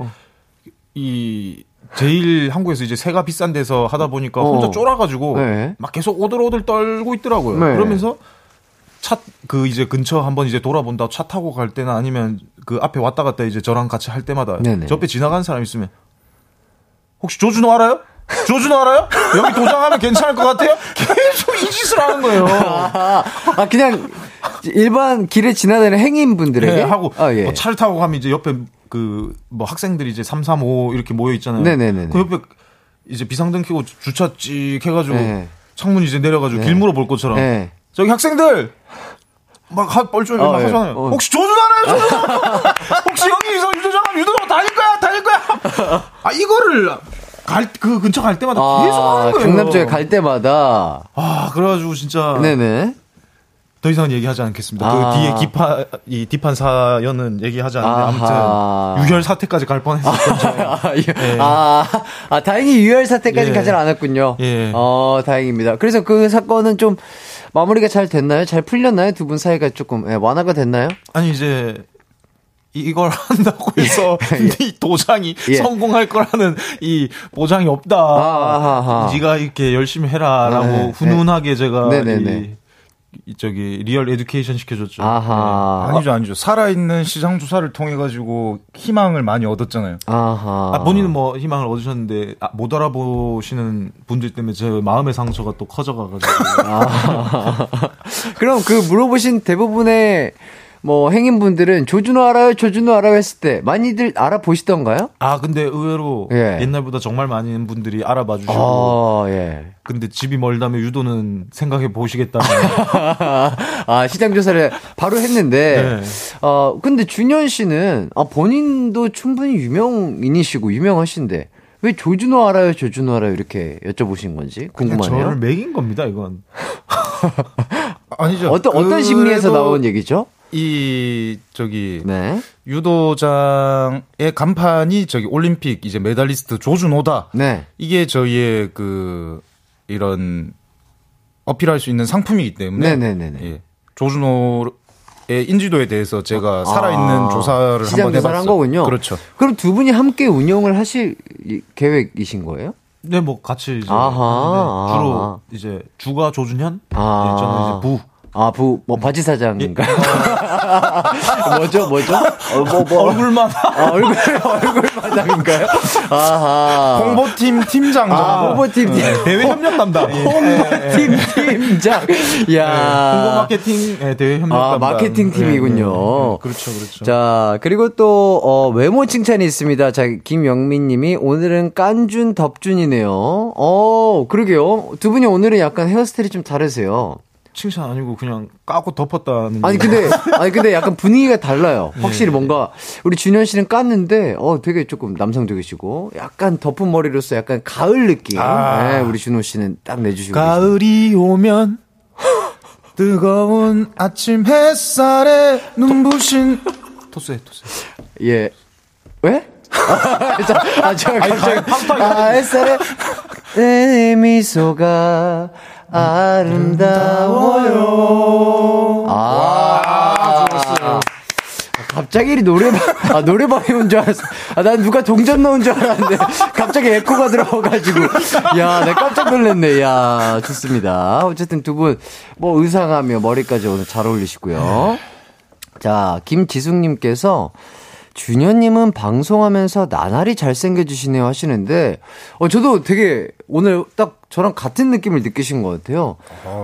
이 제일 한국에서 이제 새가 비싼 데서 하다 보니까 어. 혼자 쫄아가지고 네. 막 계속 오들오들 떨고 있더라고요. 네. 그러면서 차 그 이제 근처 한번 이제 돌아본다 차 타고 갈 때나 아니면 그 앞에 왔다 갔다 이제 저랑 같이 할 때마다 네네. 저 옆에 지나가는 사람 있으면 혹시 조준호 알아요? 조준호 알아요? 여기 도장하면 괜찮을 것 같아요? 계속 이 짓을 하는 거예요. 아, 아, 그냥 일반 길에 지나다니는 행인분들에게 네, 하고 아, 예. 뭐 차를 타고 가면 이제 옆에 그 뭐 학생들이 이제 3, 3, 5 이렇게 모여 있잖아요. 네네네네. 그 옆에 이제 비상등 켜고 주차 찍 해가지고 네. 창문 이제 내려가지고 네. 길 물어볼 것처럼 네. 저기 학생들 막 하, 뻘쭘하게 어, 막 예. 하잖아요. 어. 혹시 조준 알아요? 조준? 혹시 여기서 유도장하면 유도장 다닐 거야? 다닐 거야? 아 이거를 갈 그 근처 갈 때마다 계속 아, 하는 거예요. 강남 쪽에 갈 때마다 아 그래가지고 진짜 네네. 더 이상은 얘기하지 않겠습니다. 아. 그 뒤에 기파 이 딥한 사연은 얘기하지 않는데 아하. 아무튼 유혈 사태까지 갈 뻔했었죠. 아, 예. 아, 아, 다행히 유혈 사태까지 예. 가진 않았군요. 예. 어, 다행입니다. 그래서 그 사건은 좀 마무리가 잘 됐나요? 잘 풀렸나요? 두 분 사이가 조금 예, 완화가 됐나요? 아니 이제 이- 이걸 한다고 해서 이 도장이 예. 성공할 거라는 이 보장이 없다. 아하하. 네가 이렇게 열심히 해라라고 네, 훈훈하게 제가 네네네. 이, 이 저기 real education 시켜줬죠. 아하. 네. 아니죠, 아니죠. 살아있는 시장 조사를 통해 가지고 희망을 많이 얻었잖아요. 아하. 아, 본인은 뭐 희망을 얻으셨는데 아, 못 알아보시는 분들 때문에 제 마음의 상처가 또 커져가가지고 아. 그럼 그 물어보신 대부분의 뭐 행인분들은 조준호 알아요? 조준호 알아요? 했을 때 많이들 알아보시던가요? 아 근데 의외로 예. 옛날보다 정말 많은 분들이 알아봐 주시고 아, 예. 근데 집이 멀다면 유도는 생각해 보시겠다는 아, 시장 조사를 바로 했는데, 네. 어, 근데 준현 씨는, 아, 본인도 충분히 유명인이시고, 유명하신데, 왜 조준호 알아요, 조준호 알아요, 이렇게 여쭤보신 건지 궁금하네요. 저를 매긴 겁니다 이건 아니죠. 어떤, 어떤 심리에서 나온 얘기죠? 이 저기 네. 유도장의 간판이 저기 올림픽 이제 메달리스트 조준호다. 네. 이게 저희의 그 이런 어필할 수 있는 상품이기 때문에 네네네네. 예. 조준호의 인지도에 대해서 제가 살아있는 아, 조사를 시장 한번 조사를 해봤어요. 한 거군요. 그렇죠. 그럼 두 분이 함께 운영을 하실 이- 계획이신 거예요? 네 뭐 같이 이제 아하, 주로 아하. 이제 주가 조준현 아. 네, 저는 이제 부 아, 부, 뭐, 바지 사장인가? 뭐죠, 뭐죠? 어, 뭐, 뭐. 얼굴만 아, 얼굴, 얼굴 마담인가요? 아하. 홍보팀 팀장 아, 홍보팀, 팀. 대외 협력 담당 홍보팀 팀장. 야 홍보 마케팅 예, 대외 협력 아, 담당 마케팅 팀이군요. 그렇죠 그렇죠 자, 그리고 또, 어, 외모 칭찬이 있습니다. 자, 김영민 님이 오늘은 깐준 덥준이네요. 어, 그러게요. 두 분이 오늘은 약간 헤어스타일이 좀 다르세요. 칭찬 아니고 그냥 까고 덮었다는 아니. 근데, 아니, 근데 약간 분위기가 달라요. 확실히 뭔가, 우리 준현 씨는 깠는데, 어, 되게 조금 남성적이시고, 약간 덮은 머리로서 약간 가을 느낌. 아. 네, 우리 준호 씨는 딱 내주시고. 가을이 오면 뜨거운 아침 햇살에 눈부신 토스해 토스 예. 왜? 자, 아, 저 갑자기 아, 햇살에 내 미소가 아름다워요. 아, 좋았어요. 갑자기 이 노래방, 아, 노래방에 온 줄 알았어. 아, 난 누가 동전 넣은 줄 알았는데, 갑자기 에코가 들어와가지고. 야, 내가 깜짝 놀랐네. 야, 좋습니다. 어쨌든 두 분, 뭐, 의상하며 머리까지 오늘 잘 어울리시고요. 자, 김지숙님께서 준현님은 방송하면서 나날이 잘생겨지시네요 하시는데, 어, 저도 되게 오늘 딱 저랑 같은 느낌을 느끼신 것 같아요.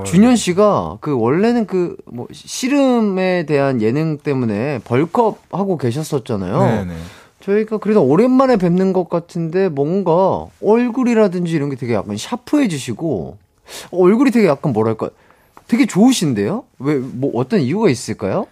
준현 씨가 그 원래는 그 뭐 씨름에 대한 예능 때문에 벌크업 하고 계셨었잖아요. 네네. 저희가 그래도 오랜만에 뵙는 것 같은데 뭔가 얼굴이라든지 이런 게 되게 약간 샤프해지시고 얼굴이 되게 약간 뭐랄까 되게 좋으신데요? 왜 뭐 어떤 이유가 있을까요?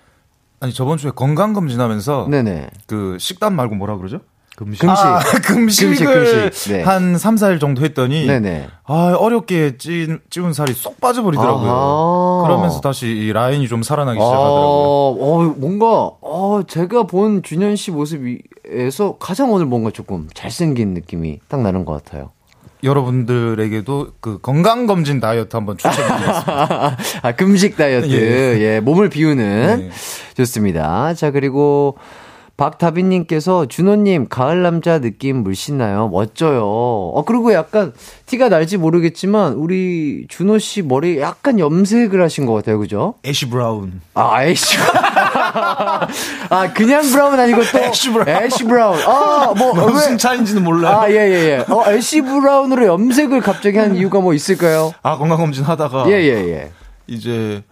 아니 저번 주에 건강 검진하면서 네네. 그 식단 말고 뭐라 그러죠? 금식. 아, 금식을 금식, 금식. 네. 한 3, 4일 정도 했더니 네네. 아, 어렵게 찌, 찌운 살이 쏙 빠져버리더라고요. 아하. 그러면서 다시 이 라인이 좀 살아나기 아, 시작하더라고요. 어, 뭔가, 어, 제가 본 준현 씨 모습에서 가장 오늘 뭔가 조금 잘생긴 느낌이 딱 나는 것 같아요. 여러분들에게도 그 건강 검진 다이어트 한번 추천드리겠습니다. 아, 금식 다이어트. 예, 몸을 비우는. 네. 좋습니다. 자, 그리고 박다빈님께서 준호님, 가을 남자 느낌 물씬 나요. 멋져요. 어, 그리고 약간 티가 날지 모르겠지만, 우리 준호 씨 머리 약간 염색을 하신 것 같아요. 그죠? ash brown. 아, ash. 아, 그냥 brown 아니고 또. Ash brown. Ash brown. 아, 뭐. 무슨 왜- 차인지는 몰라요. 아, 예, 예, 예. 어, ash brown으로 염색을 갑자기 한 이유가 뭐 있을까요? 아, 건강검진 하다가 예, 예, 예. 이제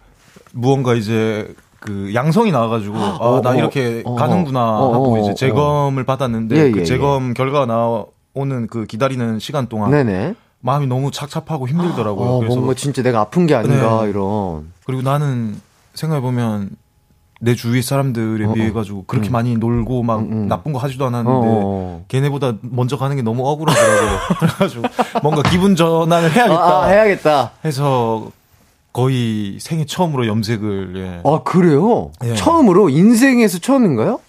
무언가 이제 그 양성이 나와가지고 아, 나 어, 이렇게 어, 가는구나 어, 하고 어, 이제 어. 재검을 받았는데 예, 예, 그 재검 결과가 나오는 그 기다리는 시간 동안 네네. 마음이 너무 착잡하고 힘들더라고요. 어, 그래서 뭔가 진짜 내가 아픈 게 아닌가, 네. 이런. 그리고 나는 생각해 보면 내 주위 사람들에 어, 비해 어. 가지고 그렇게 많이 놀고 막 음, 음. 나쁜 거 하지도 않았는데 어, 어. 걔네보다 먼저 가는 게 너무 억울하더라고요. 그래가지고 뭔가 기분 전환을 해야겠다 아, 아, 해야겠다. 해서 거의 생애 처음으로 염색을 예. 아, 그래요? 예. 처음으로? 인생에서 처음인가요?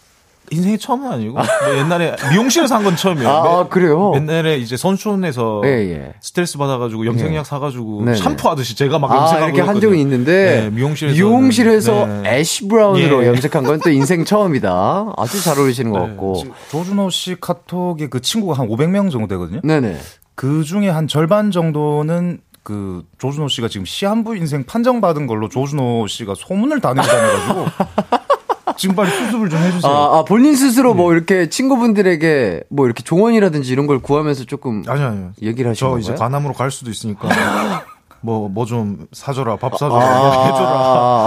인생의 처음은 아니고 뭐 옛날에 미용실에서 한 건 처음이에요. 아, 매- 아, 그래요? 옛날에 이제 선수촌에서 예, 예. 스트레스 받아가지고 염색약 예. 사가지고 네네. 샴푸 하듯이 제가 막 아, 이렇게 한. 적은 있는데. 네, 미용실에서 미용실에서 네. 애쉬 브라운으로 예. 염색한 건 또 인생 처음이다. 아주 잘 어울리시는 것 네, 같고. 조준호 씨 카톡에 그 친구가 한 500명 정도 되거든요. 네네. 그 중에 한 절반 정도는 그 조준호 씨가 지금 시한부 인생 판정 받은 걸로 조준호 씨가 소문을 다 내고 다녀가지고 지금 빨리 수습을 좀 해주세요. 아, 아, 본인 스스로 네. 뭐 이렇게 친구분들에게 뭐 이렇게 조언이라든지 이런 걸 구하면서 조금 아니요, 아니요. 얘기를 하신 저 건가요? 이제 관함으로 갈 수도 있으니까 뭐 뭐 좀 사줘라, 밥 사줘라, 아, 뭐 해줘라.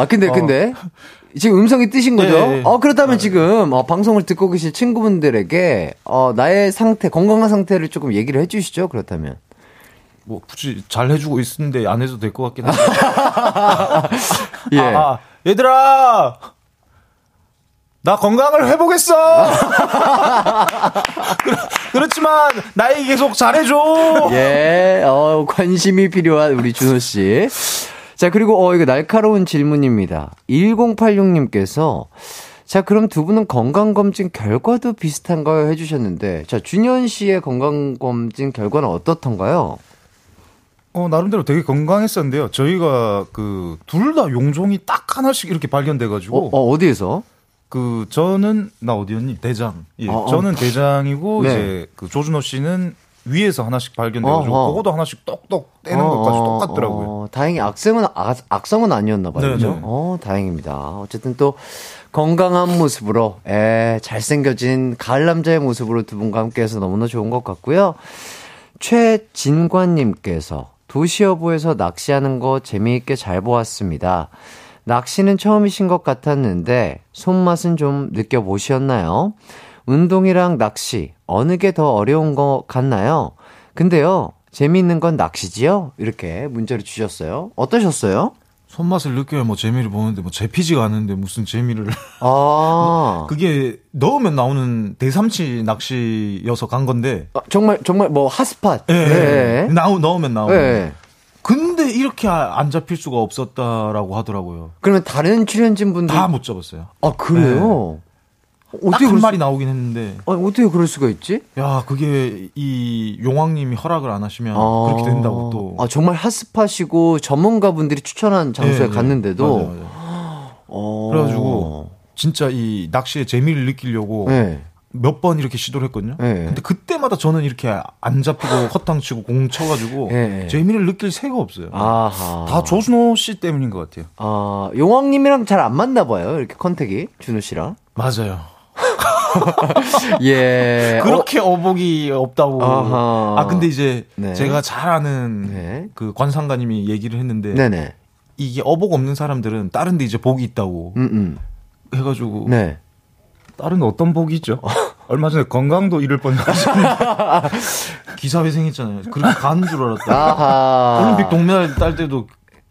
아, 근데, 어. 근데. 지금 음성이 뜨신 거죠? 예, 예. 어, 그렇다면 지금, 어, 방송을 듣고 계신 친구분들에게, 어, 나의 상태, 건강한 상태를 조금 얘기를 해 주시죠, 그렇다면. 뭐 굳이 잘 해주고 있는데 안 해도 될 것 같긴 한데. 예. 아, 아, 얘들아! 나 건강을 회복했어! 그렇, 지만 나에게 계속 잘해줘! 예, 어, 관심이 필요한 우리 준호 씨. 자, 그리고, 어, 이거 날카로운 질문입니다. 1086님께서, 자, 그럼 두 분은 건강 검진 결과도 비슷한가요? 해주셨는데, 자, 준현 씨의 건강 검진 결과는 어떻던가요? 어, 나름대로 되게 건강했었는데요. 저희가 그, 둘 다 용종이 딱 하나씩 이렇게 어, 발견돼가지고, 어, 어디에서? 그, 저는, 나 어디였니? 대장. 예, 어, 어. 저는 대장이고, 네. 이제 그 조준호 씨는 위에서 하나씩 발견돼가지고, 어허. 그거도 하나씩 똑똑 떼는 어, 것까지 어, 똑같더라고요. 어, 다행히 악성은, 악, 악성은 아니었나 봐요. 네, 그죠? 네. 어, 다행입니다. 어쨌든 또 건강한 모습으로, 에, 잘생겨진 가을 남자의 모습으로 두 분과 함께 해서 너무나 좋은 것 같고요. 최진관님께서 도시여보에서 낚시하는 거 재미있게 잘 보았습니다. 낚시는 처음이신 것 같았는데 손맛은 좀 느껴보셨나요? 운동이랑 낚시 어느 게 더 어려운 것 같나요? 근데요 재미있는 건 낚시지요? 이렇게 문자를 주셨어요. 어떠셨어요? 손맛을 느껴야 뭐 재미를 보는데 뭐 재피지가 않는데 무슨 재미를 아, 그게 넣으면 나오는 대삼치 낚시여서 간 건데 아, 정말 정말 뭐 핫스팟. 예, 네. 나오 넣으면 나오는 네. 근데 이렇게 아- 안 잡힐 수가 없었다라고 하더라고요 그러면 다른 출연진 분들 다 못 잡았어요 아 그래요? 딱 어떻게 한 마리 수, 나오긴 했는데 아니, 어떻게 그럴 수가 있지? 야 그게 이 용왕님이 허락을 안 하시면 아. 그렇게 된다고 또 아, 정말 핫스팟이고 전문가분들이 추천한 장소에 예, 예. 갔는데도. 맞아요, 맞아요. 어. 그래가지고 진짜 이 낚시의 재미를 느끼려고 네. 몇 번 이렇게 시도를 했거든요. 네. 근데 그때마다 저는 이렇게 안 잡히고 헛탕치고 공 쳐가지고 네. 재미를 느낄 새가 없어요. 아하. 다 조준호 씨 때문인 것 같아요. 아, 용왕님이랑 잘 안 맞나 봐요. 이렇게 컨택이. 준호 씨랑. 맞아요. 예. 그렇게 어, 복이 없다고. 아하. 아 근데 이제 네. 제가 잘 아는 네. 그 관상가님이 얘기를 했는데 네네. 이게 어복 없는 사람들은 다른데 이제 복이 있다고 음, 음. 해가지고 네. 다른 어떤 복이 있죠? 얼마 전에 건강도 잃을 뻔했거든요. 기사회생했잖아요. 그렇게 가는 줄 알았다. 올림픽 동메달 딸 때도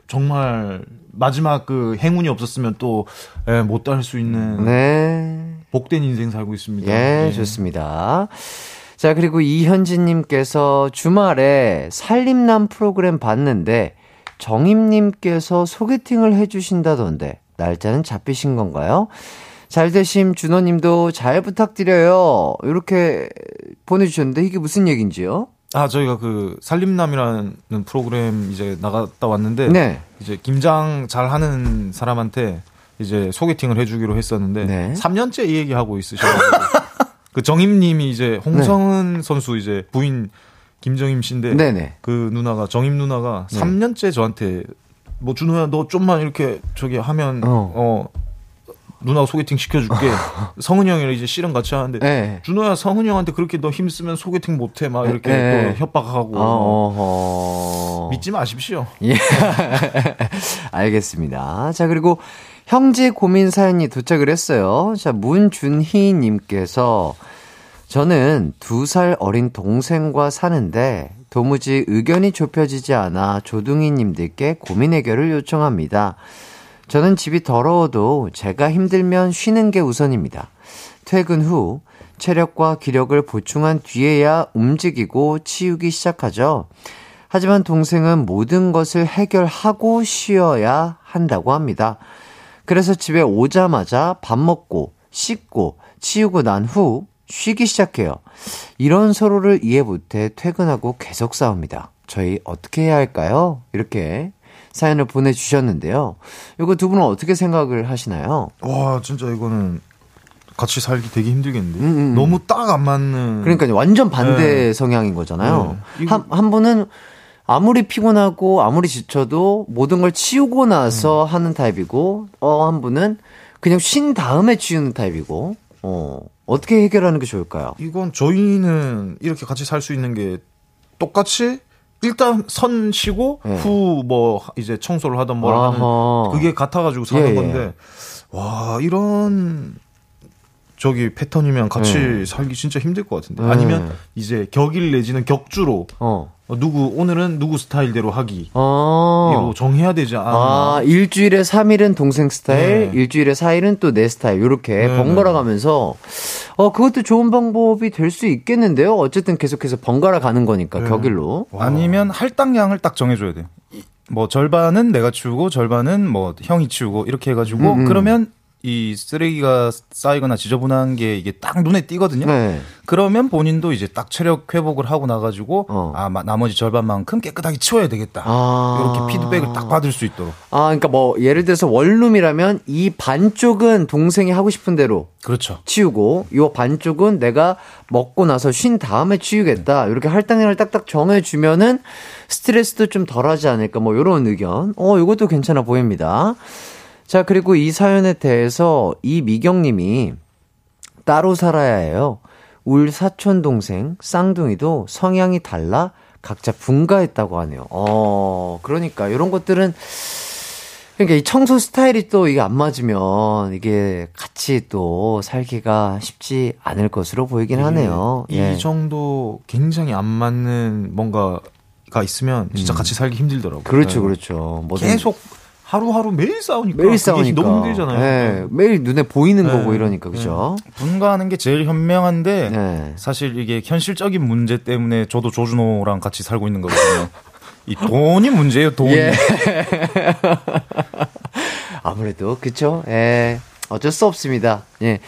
정말 마지막 그 행운이 없었으면 또 예, 못다 할수 있는 네. 복된 인생 살고 있습니다. 예, 좋습니다. 자, 그리고 이현진님께서 주말에 살림남 프로그램 봤는데 정임님께서 소개팅을 해주신다던데 날짜는 잡히신 건가요? 잘 되심 준호님도 잘 부탁드려요. 이렇게 보내주셨는데 이게 무슨 얘기인지요? 아, 저희가 그 살림남이라는 프로그램 이제 나갔다 왔는데 네. 이제 김장 잘 하는 사람한테 이제 소개팅을 해주기로 했었는데 네. 3년째 이 얘기 하고 있으셔가지고 그 정임님이 이제 홍성은 선수 이제 부인 김정임 씨인데 네네. 그 누나가 정임 누나가 네. 3년째 저한테 뭐 준호야 너 좀만 이렇게 저기 하면 어. 어, 누나가 소개팅 시켜줄게 성은이 형이랑 이제 씨름 같이 하는데 네. 준호야 성은이 형한테 그렇게 너 힘쓰면 소개팅 못해 막 이렇게 네. 또 협박하고 어, 어허. 믿지 마십시오. 예. 알겠습니다. 자, 그리고 형제 고민 사연이 도착을 했어요. 자, 문준희님께서 저는 두 살 어린 동생과 사는데 도무지 의견이 좁혀지지 않아 조둥이님들께 고민 해결을 요청합니다. 저는 집이 더러워도 제가 힘들면 쉬는 게 우선입니다. 퇴근 후 체력과 기력을 보충한 뒤에야 움직이고 치우기 시작하죠. 하지만 동생은 모든 것을 해결하고 쉬어야 한다고 합니다. 그래서 집에 오자마자 밥 먹고 씻고 치우고 난 후 쉬기 시작해요. 이런 서로를 이해 못해 퇴근하고 계속 싸웁니다. 저희 어떻게 해야 할까요? 이렇게 사연을 보내주셨는데요. 이거 두 분은 어떻게 생각을 하시나요? 와 진짜 이거는 같이 살기 되게 힘들겠는데 음, 음. 너무 딱 안 맞는 그러니까 완전 반대 네. 성향인 거잖아요. 네. 한, 한 분은 아무리 피곤하고 아무리 지쳐도 모든 걸 치우고 나서 음. 하는 타입이고, 어, 한 분은 그냥 쉰 다음에 치우는 타입이고, 어, 어떻게 해결하는 게 좋을까요? 이건 저희는 이렇게 같이 살 수 있는 게 똑같이 일단 선 쉬고 네. 후뭐 이제 청소를 하던 뭘 하는. 그게 같아가지고 사는 예, 예. 건데 와 이런 저기 패턴이면 같이 네. 살기 진짜 힘들 것 같은데 네. 아니면 이제 격일 내지는 격주로 어. 어, 누구 오늘은 누구 스타일대로 하기 어. 이거 정해야 되지 않나 아, 일주일에 3일은 동생 스타일, 네. 일주일에 4일은 또 내 스타일, 요렇게 네, 번갈아 가면서, 어, 그것도 좋은 방법이 될 수 있겠는데요? 어쨌든 계속해서 번갈아 가는 거니까, 네. 격일로. 아니면 할당량을 딱 정해 줘야 돼요. 이- 뭐 절반은 내가 치우고 절반은 뭐 형이 치우고 이렇게 해 가지고 음, 음. 그러면 이 쓰레기가 쌓이거나 지저분한 게 이게 딱 눈에 띄거든요. 네. 그러면 본인도 이제 딱 체력 회복을 하고 나가지고 어. 아 마- 나머지 절반만큼 깨끗하게 치워야 되겠다. 아. 이렇게 피드백을 딱 받을 수 있도록. 아, 그러니까 뭐 예를 들어서 원룸이라면 이 반쪽은 동생이 하고 싶은 대로 그렇죠. 치우고 요 반쪽은 내가 먹고 나서 쉰 다음에 치우겠다. 이렇게 할당량을 딱딱 정해 주면은 스트레스도 좀 덜하지 않을까 뭐 요런 의견. 어, 이것도 괜찮아 보입니다. 자, 그리고 이 사연에 대해서 이미경 님이 따로 살아야 해요. 울 사촌 동생 쌍둥이도 성향이 달라 각자 분가했다고 하네요. 어, 그러니까 이런 것들은 그러니까 이 청소 스타일이 또 이게 안 맞으면 이게 같이 또 살기가 쉽지 않을 것으로 보이긴 하네요. 이 예. 정도 굉장히 안 맞는 뭔가가 있으면 진짜 같이 살기 힘들더라고요. 음. 그렇죠, 네. 그렇죠. 뭐든 계속 하루하루 매일 싸우니까 매일 싸우니까 너무 힘들잖아요. 예, 매일 눈에 보이는 네. 거고 이러니까 그죠? 분가하는 게 제일 현명한데 네. 사실 이게 현실적인 문제 때문에 저도 조준호랑 같이 살고 있는 거거든요. 이 돈이 문제예요, 돈이. 예. 아무래도 그쵸? 예. 어쩔 수 없습니다. 예.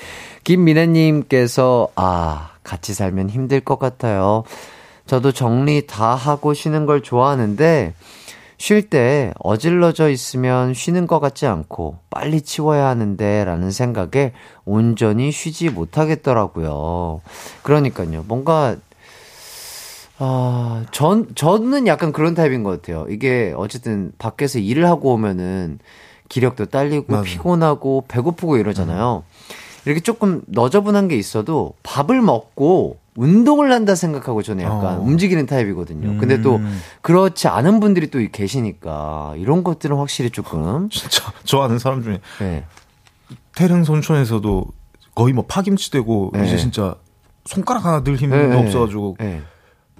김민혜님께서 아 같이 살면 힘들 것 같아요. 저도 정리 다 하고 쉬는 걸 좋아하는데 쉴 때 어질러져 있으면 쉬는 것 같지 않고 빨리 치워야 하는데 라는 생각에 온전히 쉬지 못하겠더라고요. 그러니까요. 뭔가 아, 전, 저는 약간 그런 타입인 것 같아요. 이게 어쨌든 밖에서 일을 하고 오면은 기력도 딸리고 맞아요. 피곤하고 배고프고 이러잖아요. 이렇게 조금 너저분한 게 있어도 밥을 먹고 운동을 한다 생각하고 저는 약간 어. 움직이는 타입이거든요. 근데 또 그렇지 않은 분들이 또 계시니까 이런 것들은 확실히 조금 진짜 저 아는 사람 중에 네. 태릉 손촌에서도 거의 뭐 파김치 되고 네. 이제 진짜 손가락 하나 들 힘이 네, 네. 없어가지고 네.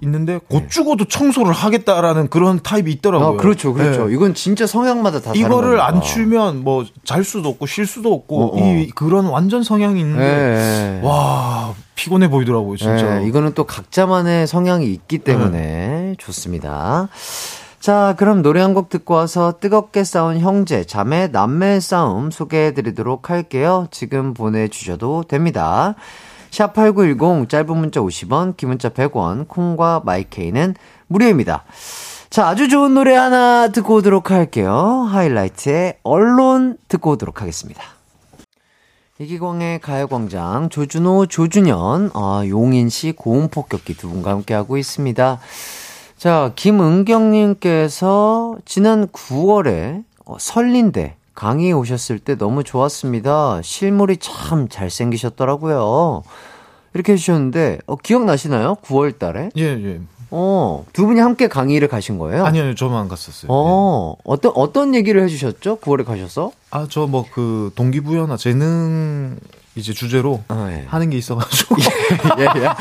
있는데 곧 죽어도 청소를 하겠다라는 그런 타입이 있더라고요. 아, 그렇죠, 그렇죠. 네. 이건 진짜 성향마다 다 이거를 안. 추면 뭐 잘 수도 없고 쉴 수도 없고 어, 어. 이 그런 완전 성향이 있는데 예, 예. 와 피곤해 보이더라고요 진짜. 예, 이거는 또 각자만의 성향이 있기 때문에 좋습니다. 자, 그럼 노래 한 곡 듣고 와서 뜨겁게 싸운 형제, 자매, 남매 싸움 소개해 드리도록 할게요. 지금 보내주셔도 됩니다. 샵8910 짧은 문자 50원, 긴 문자 100원, 콩과 마이케이는 무료입니다. 자, 아주 좋은 노래 하나 듣고 오도록 할게요. 하이라이트의 언론 듣고 오도록 하겠습니다. 이기광의 가요광장 조준호, 조준현, 아, 용인시 고음폭격기 두 분과 함께하고 있습니다. 자, 김은경님께서 지난 9월에 어, 설린대 강의에 오셨을 때 너무 좋았습니다. 실물이 참 잘생기셨더라고요. 이렇게 해주셨는데, 어, 기억나시나요? 9월 달에? 예 예. 어, 두 분이 함께 강의를 가신 거예요? 아니요 저만 갔었어요. 어, 어떤, 어떤 얘기를 해주셨죠? 9월에 가셔서? 아 저 뭐 그 동기부여나 재능 이제 주제로 어, 예. 하는 게 있어가지고 예, 예. 아,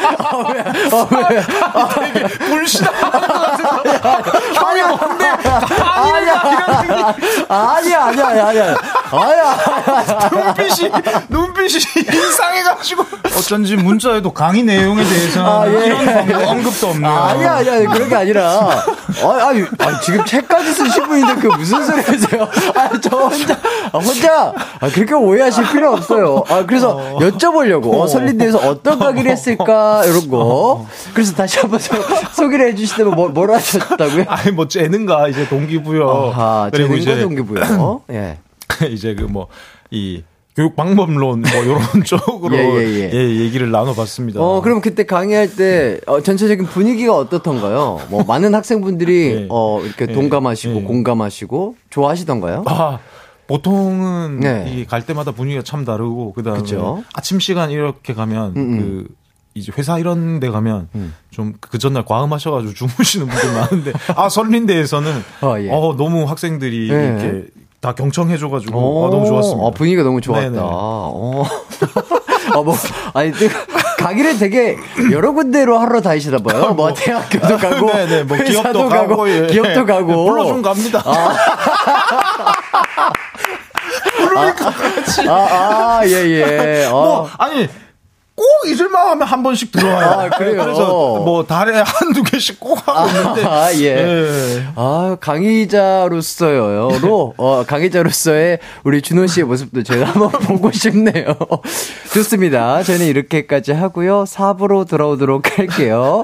왜? 아, 왜? 형이 뭔데 아니야, 아니야, 아니야, 아니야. 아니야. 눈빛이 눈빛이 이상해가지고 어쩐지 문자에도 강의 내용에 대해서 아, 예. 이런 언급도 없네요. 아니야, 아니야, 그런 게 아니라. 아, 아니, 아니, 지금 책까지 쓰신 분인데 그 무슨 소리 하세요? 아니, 저 혼자, 아, 혼자, 아, 그렇게 오해하실 필요 없어요. 아, 그래서 여쭤보려고, 어, 설린대에서 어떤 강의를 했을까, 이런 거. 그래서 다시 한번 소, 소개를 해주시다면 뭐, 뭘 하셨다고요? 아니 뭐 재능가 이제 동기부여 아하, 그리고 이제 동기부여. 예. 이제 그 뭐 이 교육 방법론 뭐 이런 쪽으로 예, 예, 예. 얘기를 나눠봤습니다. 어, 그럼 그때 강의할 때, 어, 전체적인 분위기가 어떻던가요? 뭐, 많은 학생분들이, 예. 어, 이렇게 예. 동감하시고, 예. 공감하시고, 좋아하시던가요? 아, 보통은 네. 이갈 때마다 분위기가 참 다르고 그다음에 그쵸. 아침 시간 이렇게 가면 음, 그 이제 회사 이런 데 가면 음. 좀그 전날 과음하셔가지고 주무시는 분들 많은데 아 설린대에서는 어, 예. 어 너무 학생들이 네. 이렇게 다 경청해줘가지고 오, 아, 너무 좋았습니다. 아, 분위기가 너무 좋았다. 어. 아, 뭐, 아니, 그, 가기를 되게 여러 군데로 하러 다니시나 봐요. 뭐, 대학교도 가고, 네네, 뭐 회사도 기업도 가고, 예. 기업도 가고. 예, 불러주면 갑니다. 아, 아, 예, 예. 어. 뭐 아니 꼭 잊을만 하면 한 번씩 들어와요. 아, 그래요? 그래서 뭐 달에 한두 개씩 꼭 하고 있는데 아, 예. 예. 아, 강의자로서요.로, 어, 강의자로서의 우리 준호 씨의 모습도 제가 한번 보고 싶네요. 좋습니다. 저희는 이렇게까지 하고요. 4부로 돌아오도록 할게요.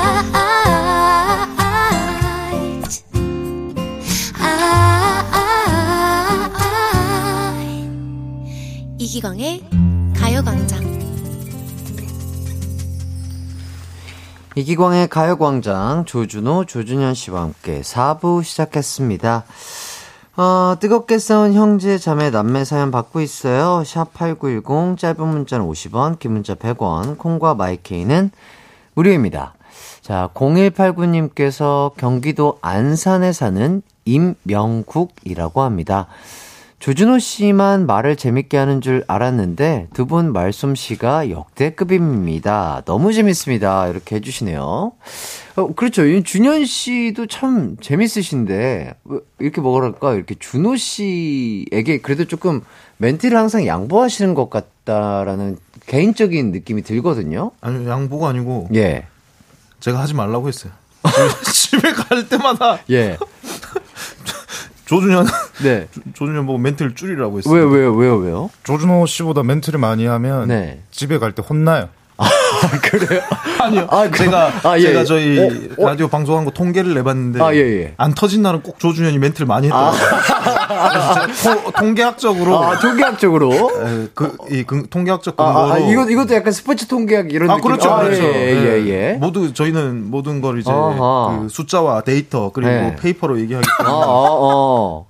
이기광의 가요광장 이기광의 가요광장 조준호, 조준현 씨와 함께 4부 시작했습니다. 어, 뜨겁게 싸운 형제, 자매, 남매 사연 받고 있어요. 샵 8910, 짧은 문자는 50원, 긴 문자 100원, 콩과 마이케이는 무료입니다. 자, 0189님께서 경기도 안산에 사는 임명국이라고 합니다. 조준호 씨만 말을 재밌게 하는 줄 알았는데 두 분 말솜씨가 역대급입니다. 너무 재밌습니다. 이렇게 해주시네요. 어, 그렇죠. 이 준현 씨도 참 재밌으신데 왜 이렇게 뭐랄까 이렇게 준호 씨에게 그래도 조금 멘트를 항상 양보하시는 것 같다라는 개인적인 느낌이 들거든요. 아니 양보가 아니고 예, 제가 하지 말라고 했어요. 집에 갈 때마다 예, 조준현 네. 조 준현 보고 멘트를 줄이라고 했어요. 왜요, 왜요, 왜요, 왜요? 조준호 씨보다 멘트를 많이 하면 네. 집에 갈 때 혼나요. 그래요? 아니요. 아, 그- 제가 아, 예, 제가 예. 저희 어, 어. 라디오 방송한 거 통계를 내봤는데 아, 예, 예. 안 터진 날은 꼭 조준현이 멘트를 많이 했더라고요. 토- 통계학적으로 아, 통계학적으로. 에, 그, 이 그, 통계학적 아, 근거로 아, 이것, 이것도 약간 스포츠 통계학 이런 아, 느낌. 그렇죠, 그렇죠. 예, 예, 예. 모두 저희는 모든 걸 이제. 그 숫자와 데이터 그리고 네. 페이퍼로 얘기하기 어, 때문에 어, 어.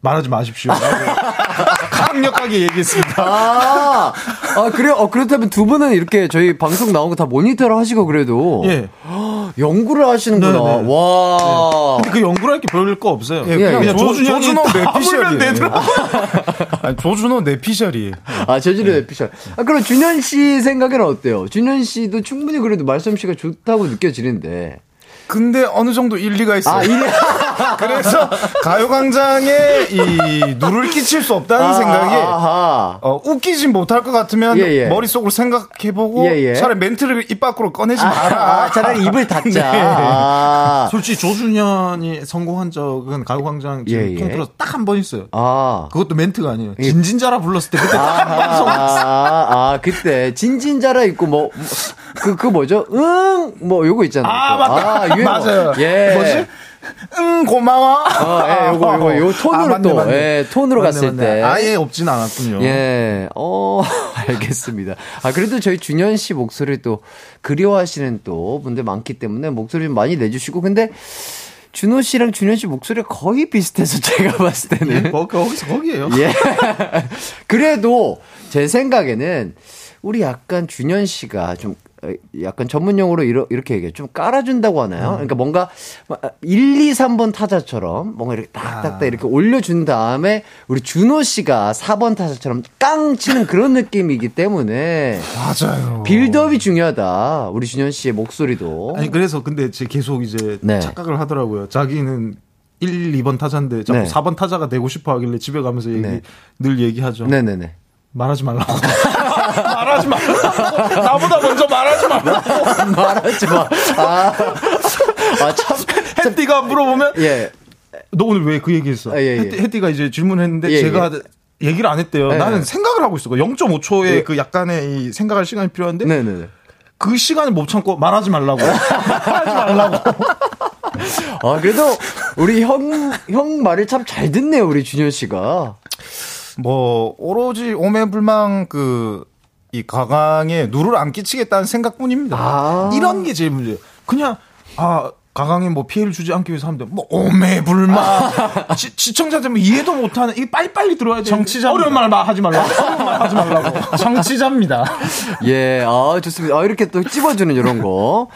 말하지 마십시오. 강력하게 얘기했습니다. 아, 아, 그래요? 어, 그렇다면 두 분은 이렇게 저희 방송 나온 거 다 모니터를 하시고 그래도. 예. 연구를 하시는구나. 네, 네. 와. 근데 그 연구를 할 게 별일 거 없어요. 예, 그냥 그냥 조- 조준현이 조준호 다 내피셜이에요. 아니, 조준호 내피셜이에요. 아, 제주도 에피셜. 아, 그럼 준현 씨 생각에는 어때요? 준현 씨도 충분히 그래도 말솜씨가 좋다고 느껴지는데. 근데 어느 정도 일리가 있어요. 아. 그래서 가요광장에 이 누를 끼칠 수 없다는 아, 생각에 아하. 어, 웃기진 못할 것 같으면 예, 예. 머릿속으로 생각해보고 예, 예. 차라리 멘트를 입 밖으로 꺼내지 아, 마라. 아, 차라리 입을 닫자. 네. 아. 솔직히 조준현이 성공한 적은 가요광장 지금 예, 예. 통틀어서 딱 한 번 있어요. 아. 그것도 멘트가 아니에요. 예. 진진자라 불렀을 때 그때 딱한번 성공. 아, 아, 그때 진진자라 있고 뭐 그 그 뭐죠? 응, 뭐 요거 있잖아요. 아, 또. 맞다. 아. 맞아요. 예. 뭐지? 응, 고마워. 어, 예, 요거 요거 요 톤으로 아, 맞네, 또 맞네. 예, 톤으로 맞네, 갔을. 때. 아예 없진 않았군요. 예, 어, 알겠습니다. 아, 그래도 저희 준현 씨 목소리 또 그리워하시는 또 분들 많기 때문에 목소리 좀 많이 내주시고, 근데 준호 씨랑 준현 씨 목소리가 거의 비슷해서 제가 봤을 때는. 거, 거기서 거기에요. 예. 그래도 제 생각에는 우리 약간 준현 씨가 좀 어, 약간 전문 용어로 이러, 이렇게 얘기해. 좀 깔아준다고 하나요? 그러니까 뭔가 1, 2, 3번 타자처럼 뭔가 이렇게 딱딱딱 이렇게 올려준 다음에 우리 준호 씨가 4번 타자처럼 깡 치는 그런 느낌이기 때문에 맞아요. 빌드업이 중요하다. 우리 준현 씨의 목소리도. 아니 그래서 근데 제 계속 이제 네. 착각을 하더라고요. 자기는 1, 2번 타자인데 자꾸 네. 4번 타자가 되고 싶어 하길래 집에 가면서 얘기, 네. 늘 얘기하죠. 네네네. 말하지 말라고. 말하지 말라고. 나보다 먼저 말하지 말라고. 말하지 마. 아, 아 참. 햇띠가 물어보면 예. 너 오늘 왜 그 얘기했어? 아, 예, 예. 햇띠, 햇띠가 이제 질문했는데 예, 제가 얘기를 안 했대요. 예. 나는 생각을 하고 있어. 0.5초의 예. 그 약간의 이 생각할 시간이 필요한데 네 네 네. 그 시간을 못 참고 말하지 말라고. 말하지 말라고. 아, 그래도 우리 형, 형 말을 참 잘 듣네요, 우리 준현 씨가. 뭐 오로지 오매불망 그 이 가강에 누를 안 끼치겠다는 생각뿐입니다. 아. 이런 게 제일 문제예요. 그냥 아 가강에 뭐 피해를 주지 않기 위해서 하면 돼. 뭐 오매불망 시, 시청자들 뭐 이해도 못하는 이 빨리빨리 들어야 돼. 정치자 어려운 말 마- 하지 말라고. 어려운 말 하지 말라고. 정치자입니다. 예, 아, 좋습니다. 아, 이렇게 또 찝어주는 이런 거.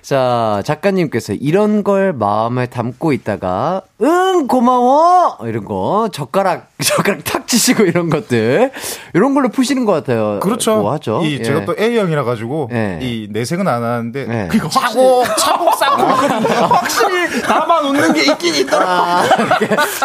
자, 작가님께서 이런 걸 마음에 담고 있다가, 응, 고마워! 이런 거, 젓가락, 젓가락 탁 치시고 이런 것들. 이런 걸로 푸시는 것 같아요. 그렇죠. 뭐 하죠? 이 예. 제가 또 A형이라 가지고 예. 이 내색은 안 하는데 예. 그러니까 차곡 차곡 쌓고 확실히 나만 웃는 게 있긴 있더라. 아,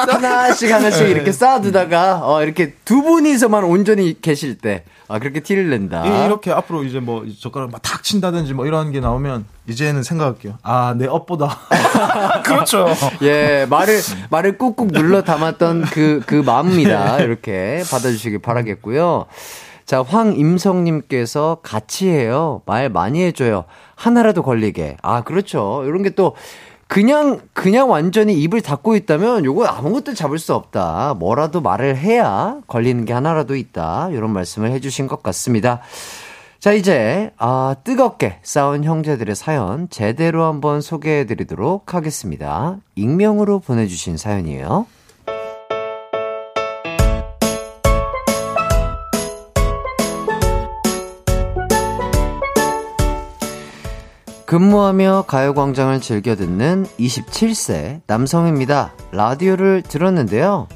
하나씩 하나씩 이렇게 쌓아두다가, 어, 이렇게 두 분이서만 온전히 계실 때, 아, 그렇게 티를 낸다. 이- 이렇게 앞으로 이제 뭐 젓가락 막 탁 친다든지 뭐 이런 게 나오면 이제는 생각할게요. 아, 내 업보다. 그렇죠. 예, 말을, 말을 꾹꾹 눌러 담았던 그, 그 마음 입니다. 이렇게 받아주시길 바라겠고요. 자, 황임성님께서 같이 해요. 말 많이 해줘요. 하나라도 걸리게. 아, 그렇죠. 이런 게 또, 그냥, 그냥 완전히 입을 닫고 있다면 요거 아무것도 잡을 수 없다. 뭐라도 말을 해야 걸리는 게 하나라도 있다. 이런 말씀을 해주신 것 같습니다. 자, 이제, 아, 뜨겁게 싸운 형제들의 사연 제대로 한번 소개해 드리도록 하겠습니다. 익명으로 보내주신 사연이에요. 근무하며 가요광장을 즐겨 듣는 27세 남성입니다. 라디오를 들었는데요.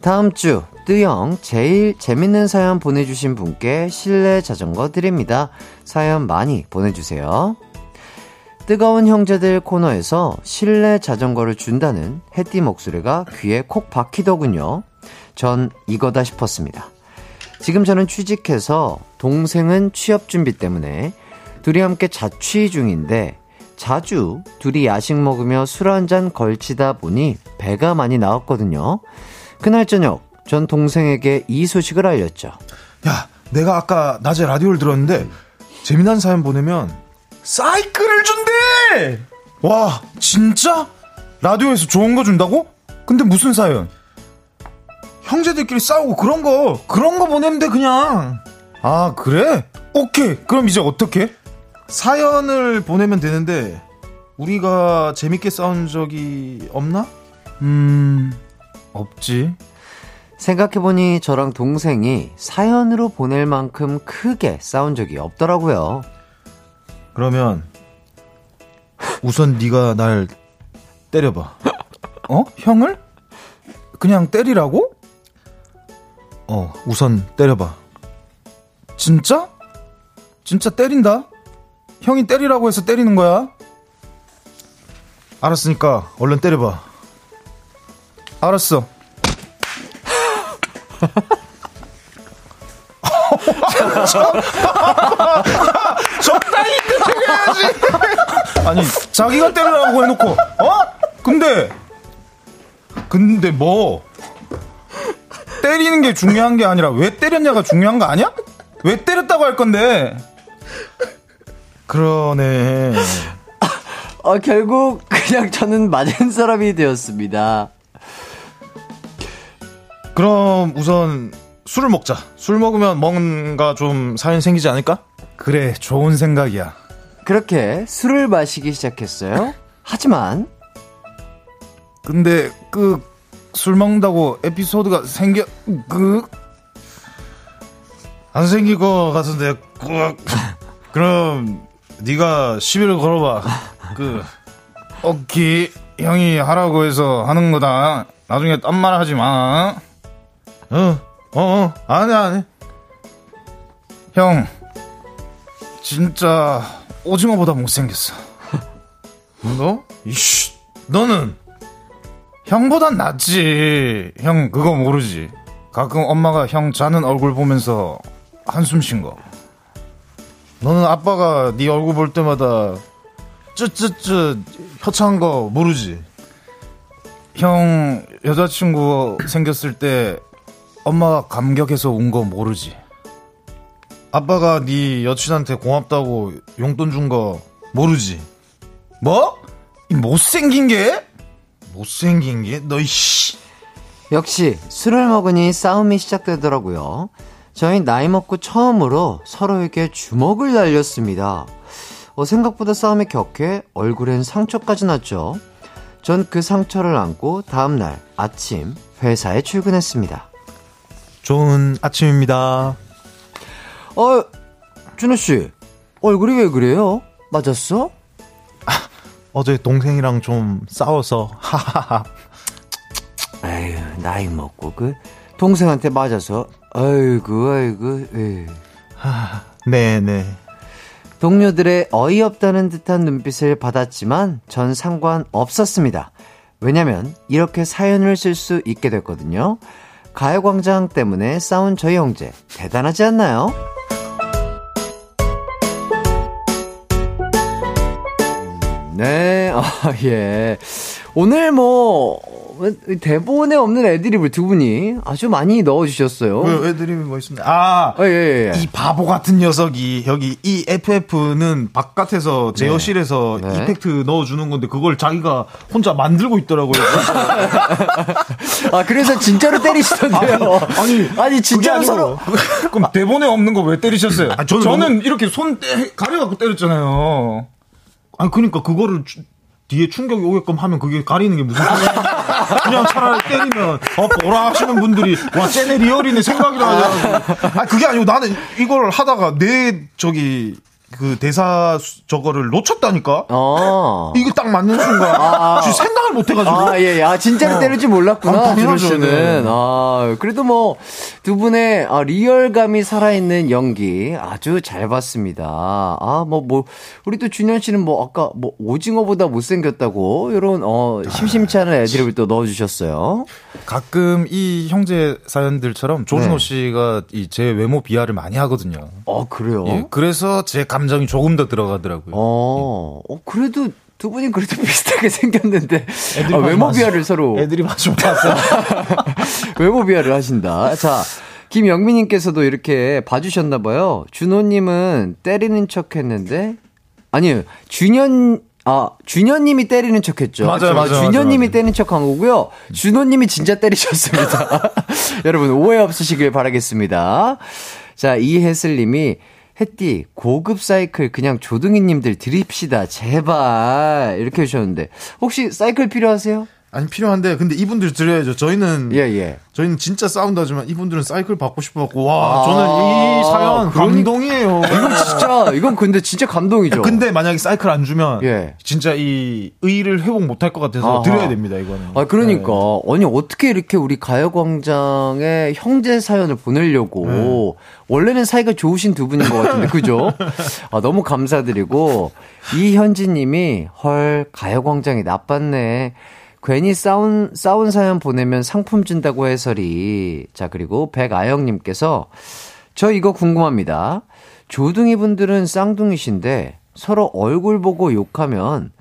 다음 주 뜨영 제일 재밌는 사연 보내주신 분께 실내 자전거 드립니다. 사연 많이 보내주세요. 뜨거운 형제들 코너에서 실내 자전거를 준다는 해띠 목소리가 귀에 콕 박히더군요. 전 이거다 싶었습니다. 지금 저는 취직해서 동생은 취업 준비 때문에 둘이 함께 자취 중인데 자주 둘이 야식 먹으며 술 한 잔 걸치다 보니 배가 많이 나왔거든요. 그날 저녁 전 동생에게 이 소식을 알렸죠. 야, 내가 아까 낮에 라디오를 들었는데 재미난 사연 보내면 사이클을 준대! 와, 진짜? 라디오에서 좋은 거 준다고? 근데 무슨 사연? 형제들끼리 싸우고 그런 거, 그런 거 보내면 돼, 그냥. 아, 그래? 오케이. 그럼 이제 어떻게? 사연을 보내면 되는데, 우리가 재밌게 싸운 적이 없나? 음, 없지. 생각해보니 저랑 동생이 사연으로 보낼 만큼 크게 싸운 적이 없더라고요. 그러면, 우선 네가 날 때려봐. 어? 형을? 그냥 때리라고? 어, 우선 때려봐. 진짜? 진짜 때린다? 형이 때리라고 해서 때리는 거야? 알았으니까 얼른 때려봐. 알았어. 적당히 때려야지! 아니, 자기가 때리라고 해놓고, 어? 근데, 근데 뭐, 때리는 게 중요한 게 아니라 왜 때렸냐가 중요한 거 아니야? 왜 때렸다고 할 건데? 그러네. 어, 결국 그냥 저는 맞은 사람이 되었습니다. 그럼 우선 술을 먹자. 술 먹으면 뭔가 좀 사연 생기지 않을까? 그래, 좋은 생각이야. 그렇게 술을 마시기 시작했어요. 하지만 근데 그 술 먹는다고 에피소드가 생겨 그 안 생길 것 같은데. 그, 그럼 네가 시비를 걸어봐. 그 오케이 형이 하라고 해서 하는 거다. 나중에 딴 말 하지 마. 어, 어, 어, 안 해. 형 진짜 오징어보다 못생겼어. 너? 이씨, 너는 형보단 낫지. 형 그거 모르지. 가끔 엄마가 형 자는 얼굴 보면서 한숨 쉰 거. 너는 아빠가 네 얼굴 볼 때마다 쯔쯔쯔 혀찬 거 모르지? 형 여자친구 생겼을 때 엄마가 감격해서 운 거 모르지. 아빠가 네 여친한테 고맙다고 용돈 준 거 모르지? 뭐? 이 못생긴 게? 못생긴 게? 너 이 씨. 역시 술을 먹으니 싸움이 시작되더라고요. 저희 나이 먹고 처음으로 서로에게 주먹을 날렸습니다. 어, 생각보다 싸움이 격해 얼굴엔 상처까지 났죠. 전 그 상처를 안고 다음날 아침 회사에 출근했습니다. 좋은 아침입니다. 어, 준호씨, 얼굴이 왜 그래요? 맞았어? 어제 동생이랑 좀 싸워서 하하하. 에휴, 나이 먹고 그 동생한테 맞아서 아이고 아이고 에휴. 네네. 동료들의 어이없다는 듯한 눈빛을 받았지만 전 상관 없었습니다. 왜냐면 이렇게 사연을 쓸 수 있게 됐거든요. 가요광장 때문에 싸운 저희 형제 대단하지 않나요? 음, 네, 아, 예. 오늘 뭐, 대본에 없는 애드립을 두 분이 아주 많이 넣어주셨어요. 왜 애드립이 뭐 있습니다. 아, 아, 예, 예, 예. 이 바보 같은 녀석이 여기 이 FF는 바깥에서 제어실에서 네. 이펙트 넣어주는 건데 그걸 자기가 혼자 만들고 있더라고요. 아, 그래서 진짜로 때리시던데요. 아니, 아니, 진짜로 서로. 그럼 대본에 없는 거 왜 때리셨어요? 아, 저는 이렇게 손 떼- 가려갖고 때렸잖아요. 아니 그러니까 그거를 주- 뒤에 충격이 오게끔 하면 그게 가리는 게 무슨 소리야? 그냥 차라리 때리면 어 보라 하시는 분들이 와 쟤네 리얼이네 생각이라 하죠. 아 그게 아니고 나는 이걸 하다가 내 저기 그 대사 수- 저거를 놓쳤다니까. 어. 이거 딱 맞는 순간 아. 지금 생각을 못 해가지고. 아, 예, 예. 아, 진짜로 어. 때릴 줄 몰랐구나, 아, 준호 당연하죠, 씨는. 네. 아, 그래도 뭐, 두 분의 아, 리얼감이 살아있는 연기 아주 잘 봤습니다. 아, 뭐, 뭐, 우리 또 준현 씨는 뭐, 아까 뭐, 오징어보다 못생겼다고, 요런, 어, 심심치 않은 애드립을 또 넣어주셨어요. 가끔 이 형제 사연들처럼 조준호 네. 씨가 이 제 외모 비하를 많이 하거든요. 어, 그래요? 예, 그래서 제 감 정이 조금 더 들어가더라고요. 어, 어, 그래도 두 분이 그래도 비슷하게 생겼는데, 아, 외모 비하를 서로. 애들이 맞좀 봤어. 외모 비하를 하신다. 자, 김영민님께서도 이렇게 봐주셨나봐요. 준호님은 때리는 척 했는데, 아니요, 준현, 아, 준현님이 때리는 척 했죠. 맞아요, 맞아요, 준현님이. 때리는 척 한 거고요. 준호님이 진짜 때리셨습니다. 여러분, 오해 없으시길 바라겠습니다. 자, 이혜슬님이, 햇띠, 고급 사이클 그냥 조둥이님들 드립시다. 제발. 이렇게 해주셨는데. 혹시 사이클 필요하세요? 아니 필요한데 근데 이분들 드려야죠. 저희는 예, 예. 저희는 진짜 싸운다지만 이분들은 사이클 받고 싶어갖고 와 아, 저는 이 사연 그러니- 감동이에요. 이건 진짜, 이건 근데 진짜 감동이죠. 근데 만약에 사이클 안 주면 예. 진짜 이 의의를 회복 못할 것 같아서 아하. 드려야 됩니다 이거는. 아, 그러니까. 아니, 어떻게 이렇게 우리 가요광장에 형제 사연을 보내려고. 원래는 사이가 좋으신 두 분인 것 같은데, 그죠? 아, 너무 감사드리고. 이현지 님이, 헐, 가요광장이 나빴네. 괜히 싸운, 싸운 사연 보내면 상품 준다고 해서리. 자, 그리고 백아영 님께서, 저 이거 궁금합니다. 조둥이 분들은 쌍둥이신데, 서로 얼굴 보고 욕하면,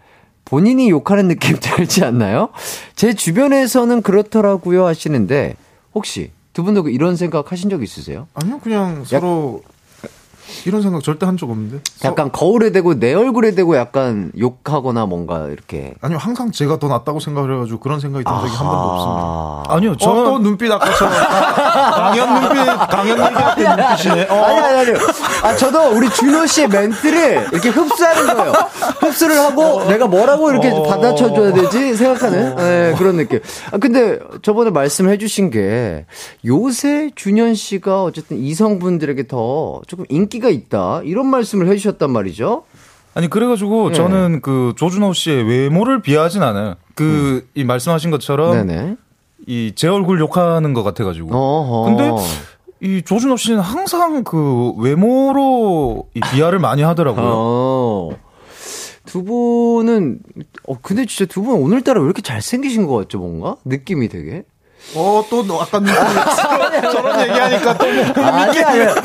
본인이 욕하는 느낌 들지 않나요? 제 주변에서는 그렇더라고요 하시는데 혹시 두 분도 이런 생각 하신 적 있으세요? 아니요 그냥 서로 이런 생각 절대 한 적 없는데. 약간 거울에 대고 내 얼굴에 대고 약간 욕하거나 뭔가 이렇게 아니요 항상 제가 더 낫다고 생각을 해가지고 그런 생각이 든 적이 한 번도 없습니다. 아. 아니요, 저 저는 또 눈빛 아까처럼 강연 눈빛 강연 얘기할 때 눈빛이네. 어. 아니, 아니, 아니. 아, 저도 우리 준호 씨의 멘트를 이렇게 흡수하는 거예요. 흡수를 하고 내가 뭐라고 이렇게 어. 받아쳐줘야 되지 생각하는 네, 그런 느낌. 아, 근데 저번에 말씀해 주신 게 요새 준현 씨가 어쨌든 이성분들에게 더 조금 인기 가 있다. 이런 말씀을 해 주셨단 말이죠. 아니 그래가지고 예. 저는 그 조준호 씨의 외모를 비하하진 않아요. 그이 말씀하신 것처럼 음. 네네. 이제 얼굴 욕하는 것 같아가지고. 어허. 근데 이 조준호 씨는 항상 그 외모로 이 비하를 많이 하더라고요. 어. 두 분은, 어, 근데 진짜 두 분 오늘따라 왜 이렇게 잘생기신 것 같죠, 뭔가? 느낌이 되게? 어또 아까 눈빛 저런 얘기하니까 또 뭐. 아니야, 아니야.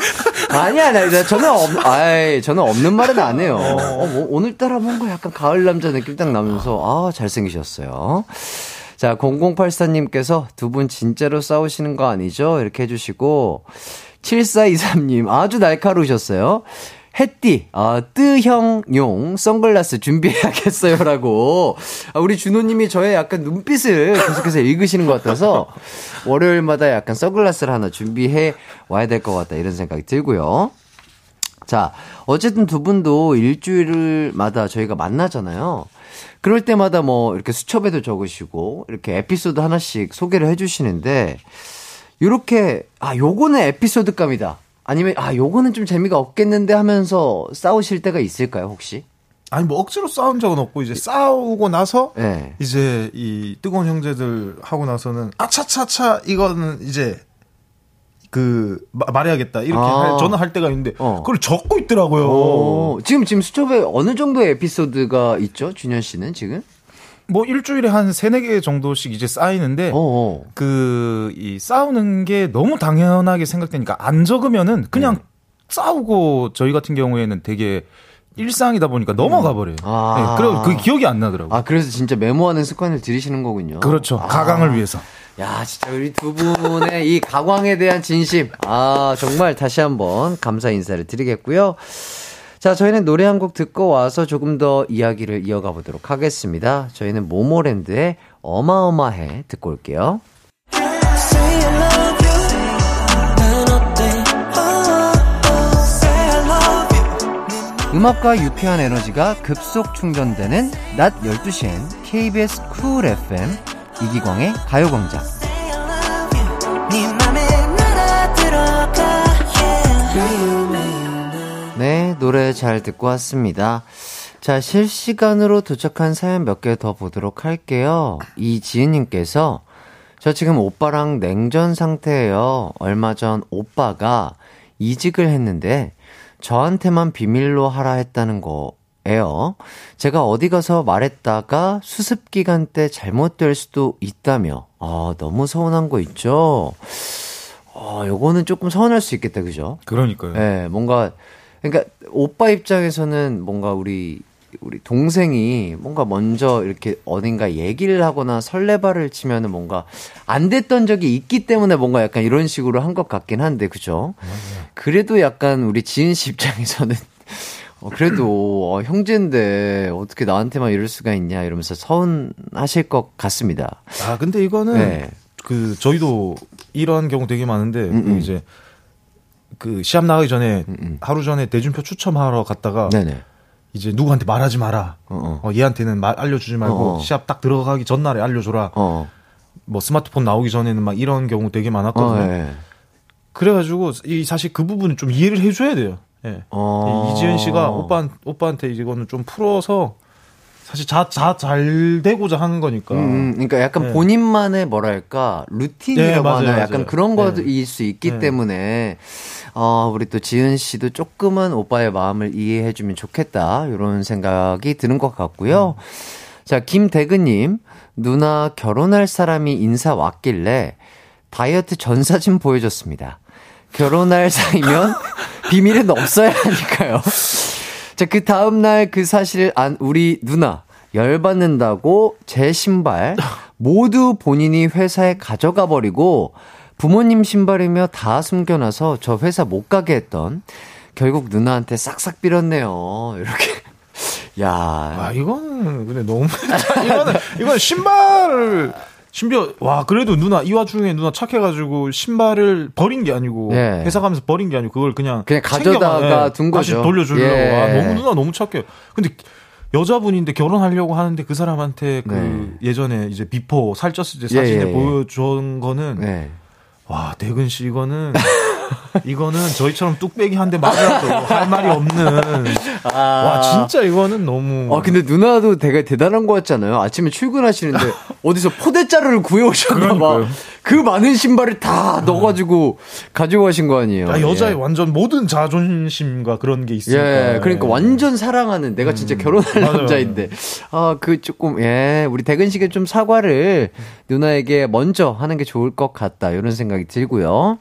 아니야, 아니야. 저는 없, 아이, 저는 없는 말은 안 해요. 어, 뭐, 오늘따라 뭔가 약간 가을 남자 느낌 딱 나면서, 아, 잘생기셨어요. 자, 0084님께서 두 분 진짜로 싸우시는 거 아니죠? 이렇게 해주시고, 7423님, 아주 날카로우셨어요. 햇띠, 아, 뜨형용 선글라스 준비해야겠어요. 라고. 아, 우리 준호님이 저의 약간 눈빛을 계속해서 읽으시는 것 같아서 월요일마다 약간 선글라스를 하나 준비해 와야 될 것 같다. 이런 생각이 들고요. 자, 어쨌든 두 분도 일주일마다 저희가 만나잖아요. 그럴 때마다 뭐 이렇게 수첩에도 적으시고 이렇게 에피소드 하나씩 소개를 해주시는데 요렇게 아 요거는 에피소드감이다. 아니면 아 요거는 좀 재미가 없겠는데 하면서 싸우실 때가 있을까요 혹시? 아니 뭐 억지로 싸운 적은 없고 이제 싸우고 나서 네. 이제 이 뜨거운 형제들 하고 나서는 아차차차 이거는 이제 그 마- 말해야겠다 이렇게 아. 할- 저는 할 때가 있는데 어. 그걸 적고 있더라고요. 오, 지금 지금 수첩에 어느 정도의 에피소드가 있죠 준현 씨는 지금? 뭐 일주일에 한 세네 개 정도씩 이제 쌓이는데 어, 어. 그이 싸우는 게 너무 당연하게 생각되니까 안 적으면은 그냥 네. 싸우고 저희 같은 경우에는 되게 일상이다 보니까 넘어가 버려요. 아. 네, 그리고 그 기억이 안 나더라고요. 아 그래서 진짜 메모하는 습관을 들이시는 거군요. 그렇죠. 아. 가강을 위해서. 야, 진짜 우리 두 분의 이 가광에 대한 진심. 아, 정말 다시 한번 감사 인사를 드리겠고요. 자, 저희는 노래 한 곡 듣고 와서 조금 더 이야기를 이어가 보도록 하겠습니다. 저희는 모모랜드의 어마어마해 듣고 올게요. 음악과 유쾌한 에너지가 급속 충전되는 낮 12시엔 KBS 쿨 FM 이기광의 가요광장. 네, 노래 잘 듣고 왔습니다. 자, 실시간으로 도착한 사연 몇 개 더 보도록 할게요. 이지은님께서 저 지금 오빠랑 냉전 상태예요. 얼마 전 오빠가 이직을 했는데 저한테만 비밀로 하라 했다는 거예요. 제가 어디 가서 말했다가 수습 기간 때 잘못될 수도 있다며. 아, 너무 서운한 거 있죠? 아, 요거는 조금 서운할 수 있겠다, 그죠? 그러니까요. 예, 뭔가, 그러니까, 오빠 입장에서는 뭔가 우리 우리 동생이 뭔가 먼저 이렇게 어딘가 얘기를 하거나 설레발을 치면은 뭔가 안 됐던 적이 있기 때문에 뭔가 약간 이런 식으로 한 것 같긴 한데, 그죠? 그래도 약간 우리 지은 씨 입장에서는 어, 그래도 어, 형제인데 어떻게 나한테만 이럴 수가 있냐 이러면서 서운하실 것 같습니다. 아 근데 이거는 네. 그 저희도 이런 경우 되게 많은데 그 음. 이제 그 시합 나가기 전에 하루 전에 대준표 추첨하러 갔다가 네네. 이제 누구한테 말하지 마라. 어, 어, 얘한테는 말 알려주지 말고 어, 어. 시합 딱 들어가기 전날에 알려줘라. 어. 뭐 스마트폰 나오기 전에는 막 이런 경우 되게 어, 많았거든요. 예. 그래가지고 이 사실 그 부분은 좀 이해를 해줘야 돼요. 예. 어. 이- 이지은 씨가 오빠 오빠한테 이거는 좀 풀어서 사실 자 자 잘 되고자 하는 거니까. 음, 그러니까 약간 네. 본인만의 뭐랄까 루틴이라고 네, 맞아요, 하나 약간 맞아요. 그런 네. 거일 수 있기 네. 때문에 어 우리 또 지은 씨도 조금은 오빠의 마음을 이해해주면 좋겠다 이런 생각이 드는 것 같고요. 음. 자 김대근님 누나 결혼할 사람이 인사 왔길래 다이어트 전 사진 보여줬습니다. 결혼할 사이면 비밀은 없어야 하니까요. 자, 그 다음날 그 사실을 안 우리 누나 열받는다고 제 신발 모두 본인이 회사에 가져가 버리고 부모님 신발이며 다 숨겨놔서 저 회사 못 가게 했던 결국 누나한테 싹싹 빌었네요. 이렇게. 야. 아 이거는 근데 너무 이거는 이건 신발을 심지어 와 그래도 누나 이 와중에 누나 착해가지고 신발을 버린 게 아니고 예. 회사 가면서 버린 게 아니고 그걸 그냥 그냥 챙겨가- 가져다가 예, 둔 다시 거죠. 돌려주려고 예. 와 너무 누나 너무 착해 근데 여자분인데 결혼하려고 하는데 그 사람한테 그 네. 예전에 이제 before 살쪘을 때 예, 사진을 예, 예. 보여준 거는 네. 와 대근 씨 이거는 이거는 저희처럼 뚝배기 한 대 맞아도 할 말이 없는 와 진짜 이거는 너무 아, 근데 누나도 되게 대단한 거 같잖아요. 아침에 출근하시는데 어디서 포대자루를 구해오셨나 봐. 그러니까요. 그 많은 신발을 다 넣어가지고 가지고 가신 거 아니에요. 아, 여자의 예. 완전 모든 자존심과 그런 게 있으니까. 예, 그러니까 완전 사랑하는 내가 진짜 결혼할 음. 맞아요, 남자인데 아 그 조금 예 우리 대근 씨가 좀 사과를 누나에게 먼저 하는 게 좋을 것 같다 이런 생각이 들고요.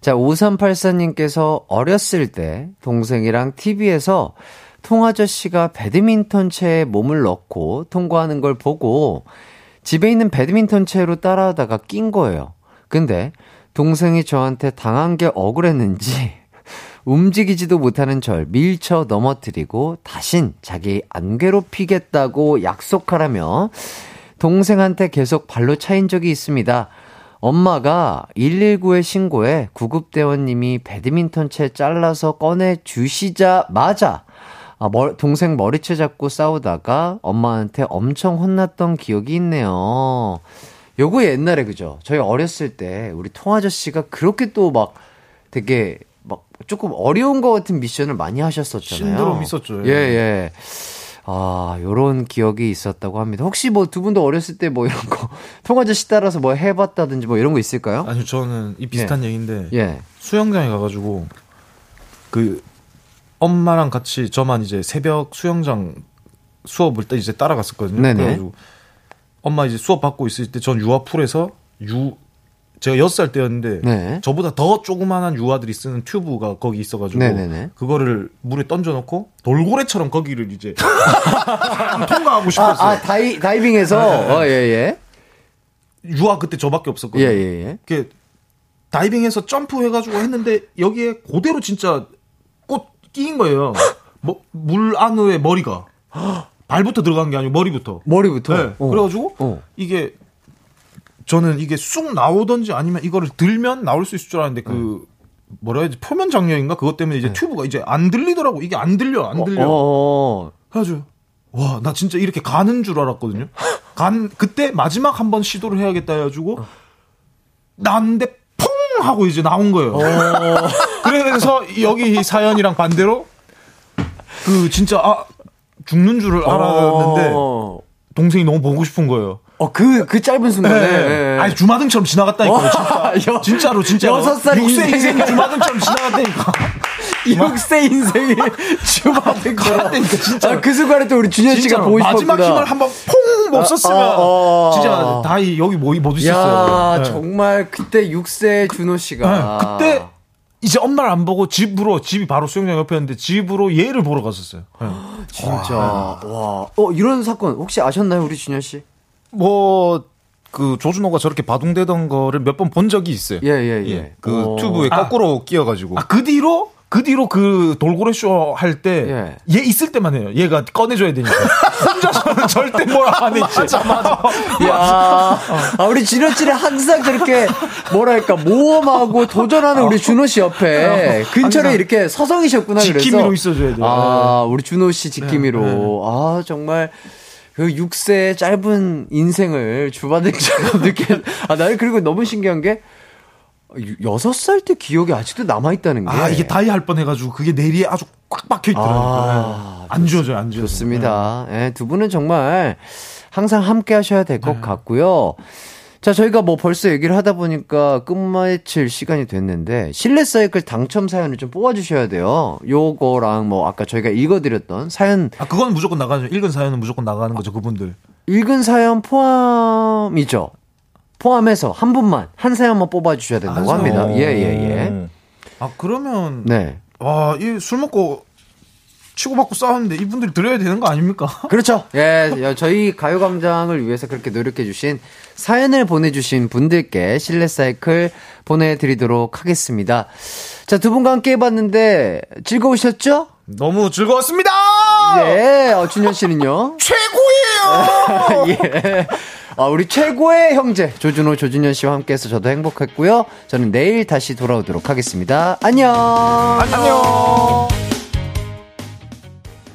자 5384님께서 어렸을 때 동생이랑 TV에서 통아저씨가 배드민턴 채에 몸을 넣고 통과하는 걸 보고 집에 있는 배드민턴 채로 따라하다가 낀 거예요. 근데 동생이 저한테 당한 게 억울했는지 움직이지도 못하는 절 밀쳐 넘어뜨리고 다신 자기 안 괴롭히겠다고 약속하라며 동생한테 계속 발로 차인 적이 있습니다. 엄마가 119에 신고해 구급대원님이 배드민턴 채 잘라서 꺼내 주시자마자 아, 머- 동생 머리채 잡고 싸우다가 엄마한테 엄청 혼났던 기억이 있네요. 요거 옛날에 그죠? 저희 어렸을 때 우리 통아저씨가 그렇게 또 막 되게 막 조금 어려운 것 같은 미션을 많이 하셨었잖아요. 신드롬 있었죠. 예, 예. 아, 요런 기억이 있었다고 합니다. 혹시 뭐 두 분도 어렸을 때 뭐 이런 거 통아저씨 따라서 뭐 해봤다든지 뭐 이런 거 있을까요? 아니요, 저는 이 비슷한 얘기인데 예. 수영장에 가가지고 그 엄마랑 같이 저만 이제 새벽 수영장 수업을 때 이제 따라갔었거든요. 네네. 그래가지고 엄마 이제 수업 받고 있을 때 전 유아풀에서 유 제가 여섯 살 때였는데 네. 저보다 더 조그만한 유아들이 쓰는 튜브가 거기 있어가지고 네네네. 그거를 물에 던져놓고 돌고래처럼 거기를 이제 통과하고 싶었어요. 아, 아 다이, 다이빙해서? 어, 예, 예. 유아 그때 저밖에 예, 없었거든요. 예, 예. 이렇게 다이빙해서 점프해가지고 했는데 여기에 그대로 진짜 꽃 끼인 거예요. 뭐, 물 안에 머리가 발부터 들어간 게 아니고 머리부터. 머리부터? 네. 어. 그래가지고 어. 이게 저는 이게 쑥 나오던지 아니면 이거를 들면 나올 수 있을 줄 알았는데 그 뭐라 해야지 표면 장력인가 그것 때문에 이제 튜브가 이제 안 들리더라고 이게 안 들려 안 들려. 네. 어, 어. 그래가지고 와 나 진짜 이렇게 가는 줄 알았거든요. 간 그때 마지막 한 번 시도를 해야겠다 해가지고 나는데 퐁 하고 이제 나온 거예요. 그래서 여기 사연이랑 반대로 그 진짜 아 죽는 줄을 알았는데 어. 동생이 너무 보고 싶은 거예요. 어, 그, 그 짧은 순간에. 네. 예. 아니 주마등처럼 지나갔다니까요. 진짜. 여- 진짜로 진짜. 여섯 살 육세 인생이- 인생이 주마등처럼 지나갔다니까. 6세 인생이 주마등처럼. 진짜. 아, 그 순간에 또 우리 준현 씨가 진짜로 보고 싶었구나. 마지막 힘을 한번 퐁 없었으면 아, 어. 진짜 다이 여기 뭐, 못 야, 있었어요. 네. 정말 그때 6세 준호 씨가. 네, 그때 이제 엄마를 안 보고 집으로 집이 바로 수영장 옆이었는데 집으로 얘를 보러 갔었어요. 네. 진짜. 와. 어, 이런 사건 혹시 아셨나요, 우리 준현 씨? 뭐, 그 조준호가 저렇게 바둥대던 거를 몇 번 본 적이 있어요. 예, 예, 예. 그 어. 튜브에 거꾸로 끼어가지고. 아, 그 뒤로 그 뒤로 그 돌고래 쇼 할 때얘 예. 있을 때만 해요. 얘가 꺼내줘야 되니까. 혼자서는 절대 뭘안 했지. 맞아, 맞아. 야, 아, 우리 준호 씨는 항상 그렇게 뭐랄까 모험하고 도전하는 우리 준호 씨 옆에 근처에 항상 이렇게 서성이셨구나 그래서 지킴이로 있어줘야 돼요. 아, 우리 준호 씨 지킴이로 네, 아 정말. 그 6세의 짧은 인생을 주바등처럼 느껴. 아, 나는 그리고 너무 신기한 게, 6살 때 기억이 아직도 남아있다는 게. 아, 이게 다이 할 뻔 해가지고 그게 내리에 아주 꽉 박혀 있더라고요. 아, 네. 안 지워져요, 안 지워져요. 좋습니다. 예, 두 분은 정말 항상 함께 하셔야 될것 같고요. 자, 저희가 뭐 벌써 얘기를 하다 보니까 끝마칠 시간이 됐는데, 실내 사이클 당첨 사연을 좀 뽑아주셔야 돼요. 요거랑 뭐, 아까 저희가 읽어드렸던 사연, 아, 그건 무조건 나가죠. 읽은 사연은 무조건 나가는 거죠, 그분들. 읽은 사연 포함이죠. 포함해서 한 분만, 한 사연만 뽑아주셔야 된다고 합니다. 예, 예, 예. 아, 그러면. 네. 와, 이 술 먹고 치고받고 싸웠는데 이분들이 드려야 되는 거 아닙니까? 그렇죠. 예, 여- 저희 가요광장을 위해서 그렇게 노력해주신 사연을 보내주신 분들께 실내 사이클 보내드리도록 하겠습니다. 자, 두 분과 함께 해봤는데 즐거우셨죠? 너무 즐거웠습니다! 예, 어, 준현 씨는요? 최고예요! 예. 아, 우리 최고의 형제, 조준호, 조준현 씨와 함께해서 저도 행복했고요. 저는 내일 다시 돌아오도록 하겠습니다. 안녕! 안녕!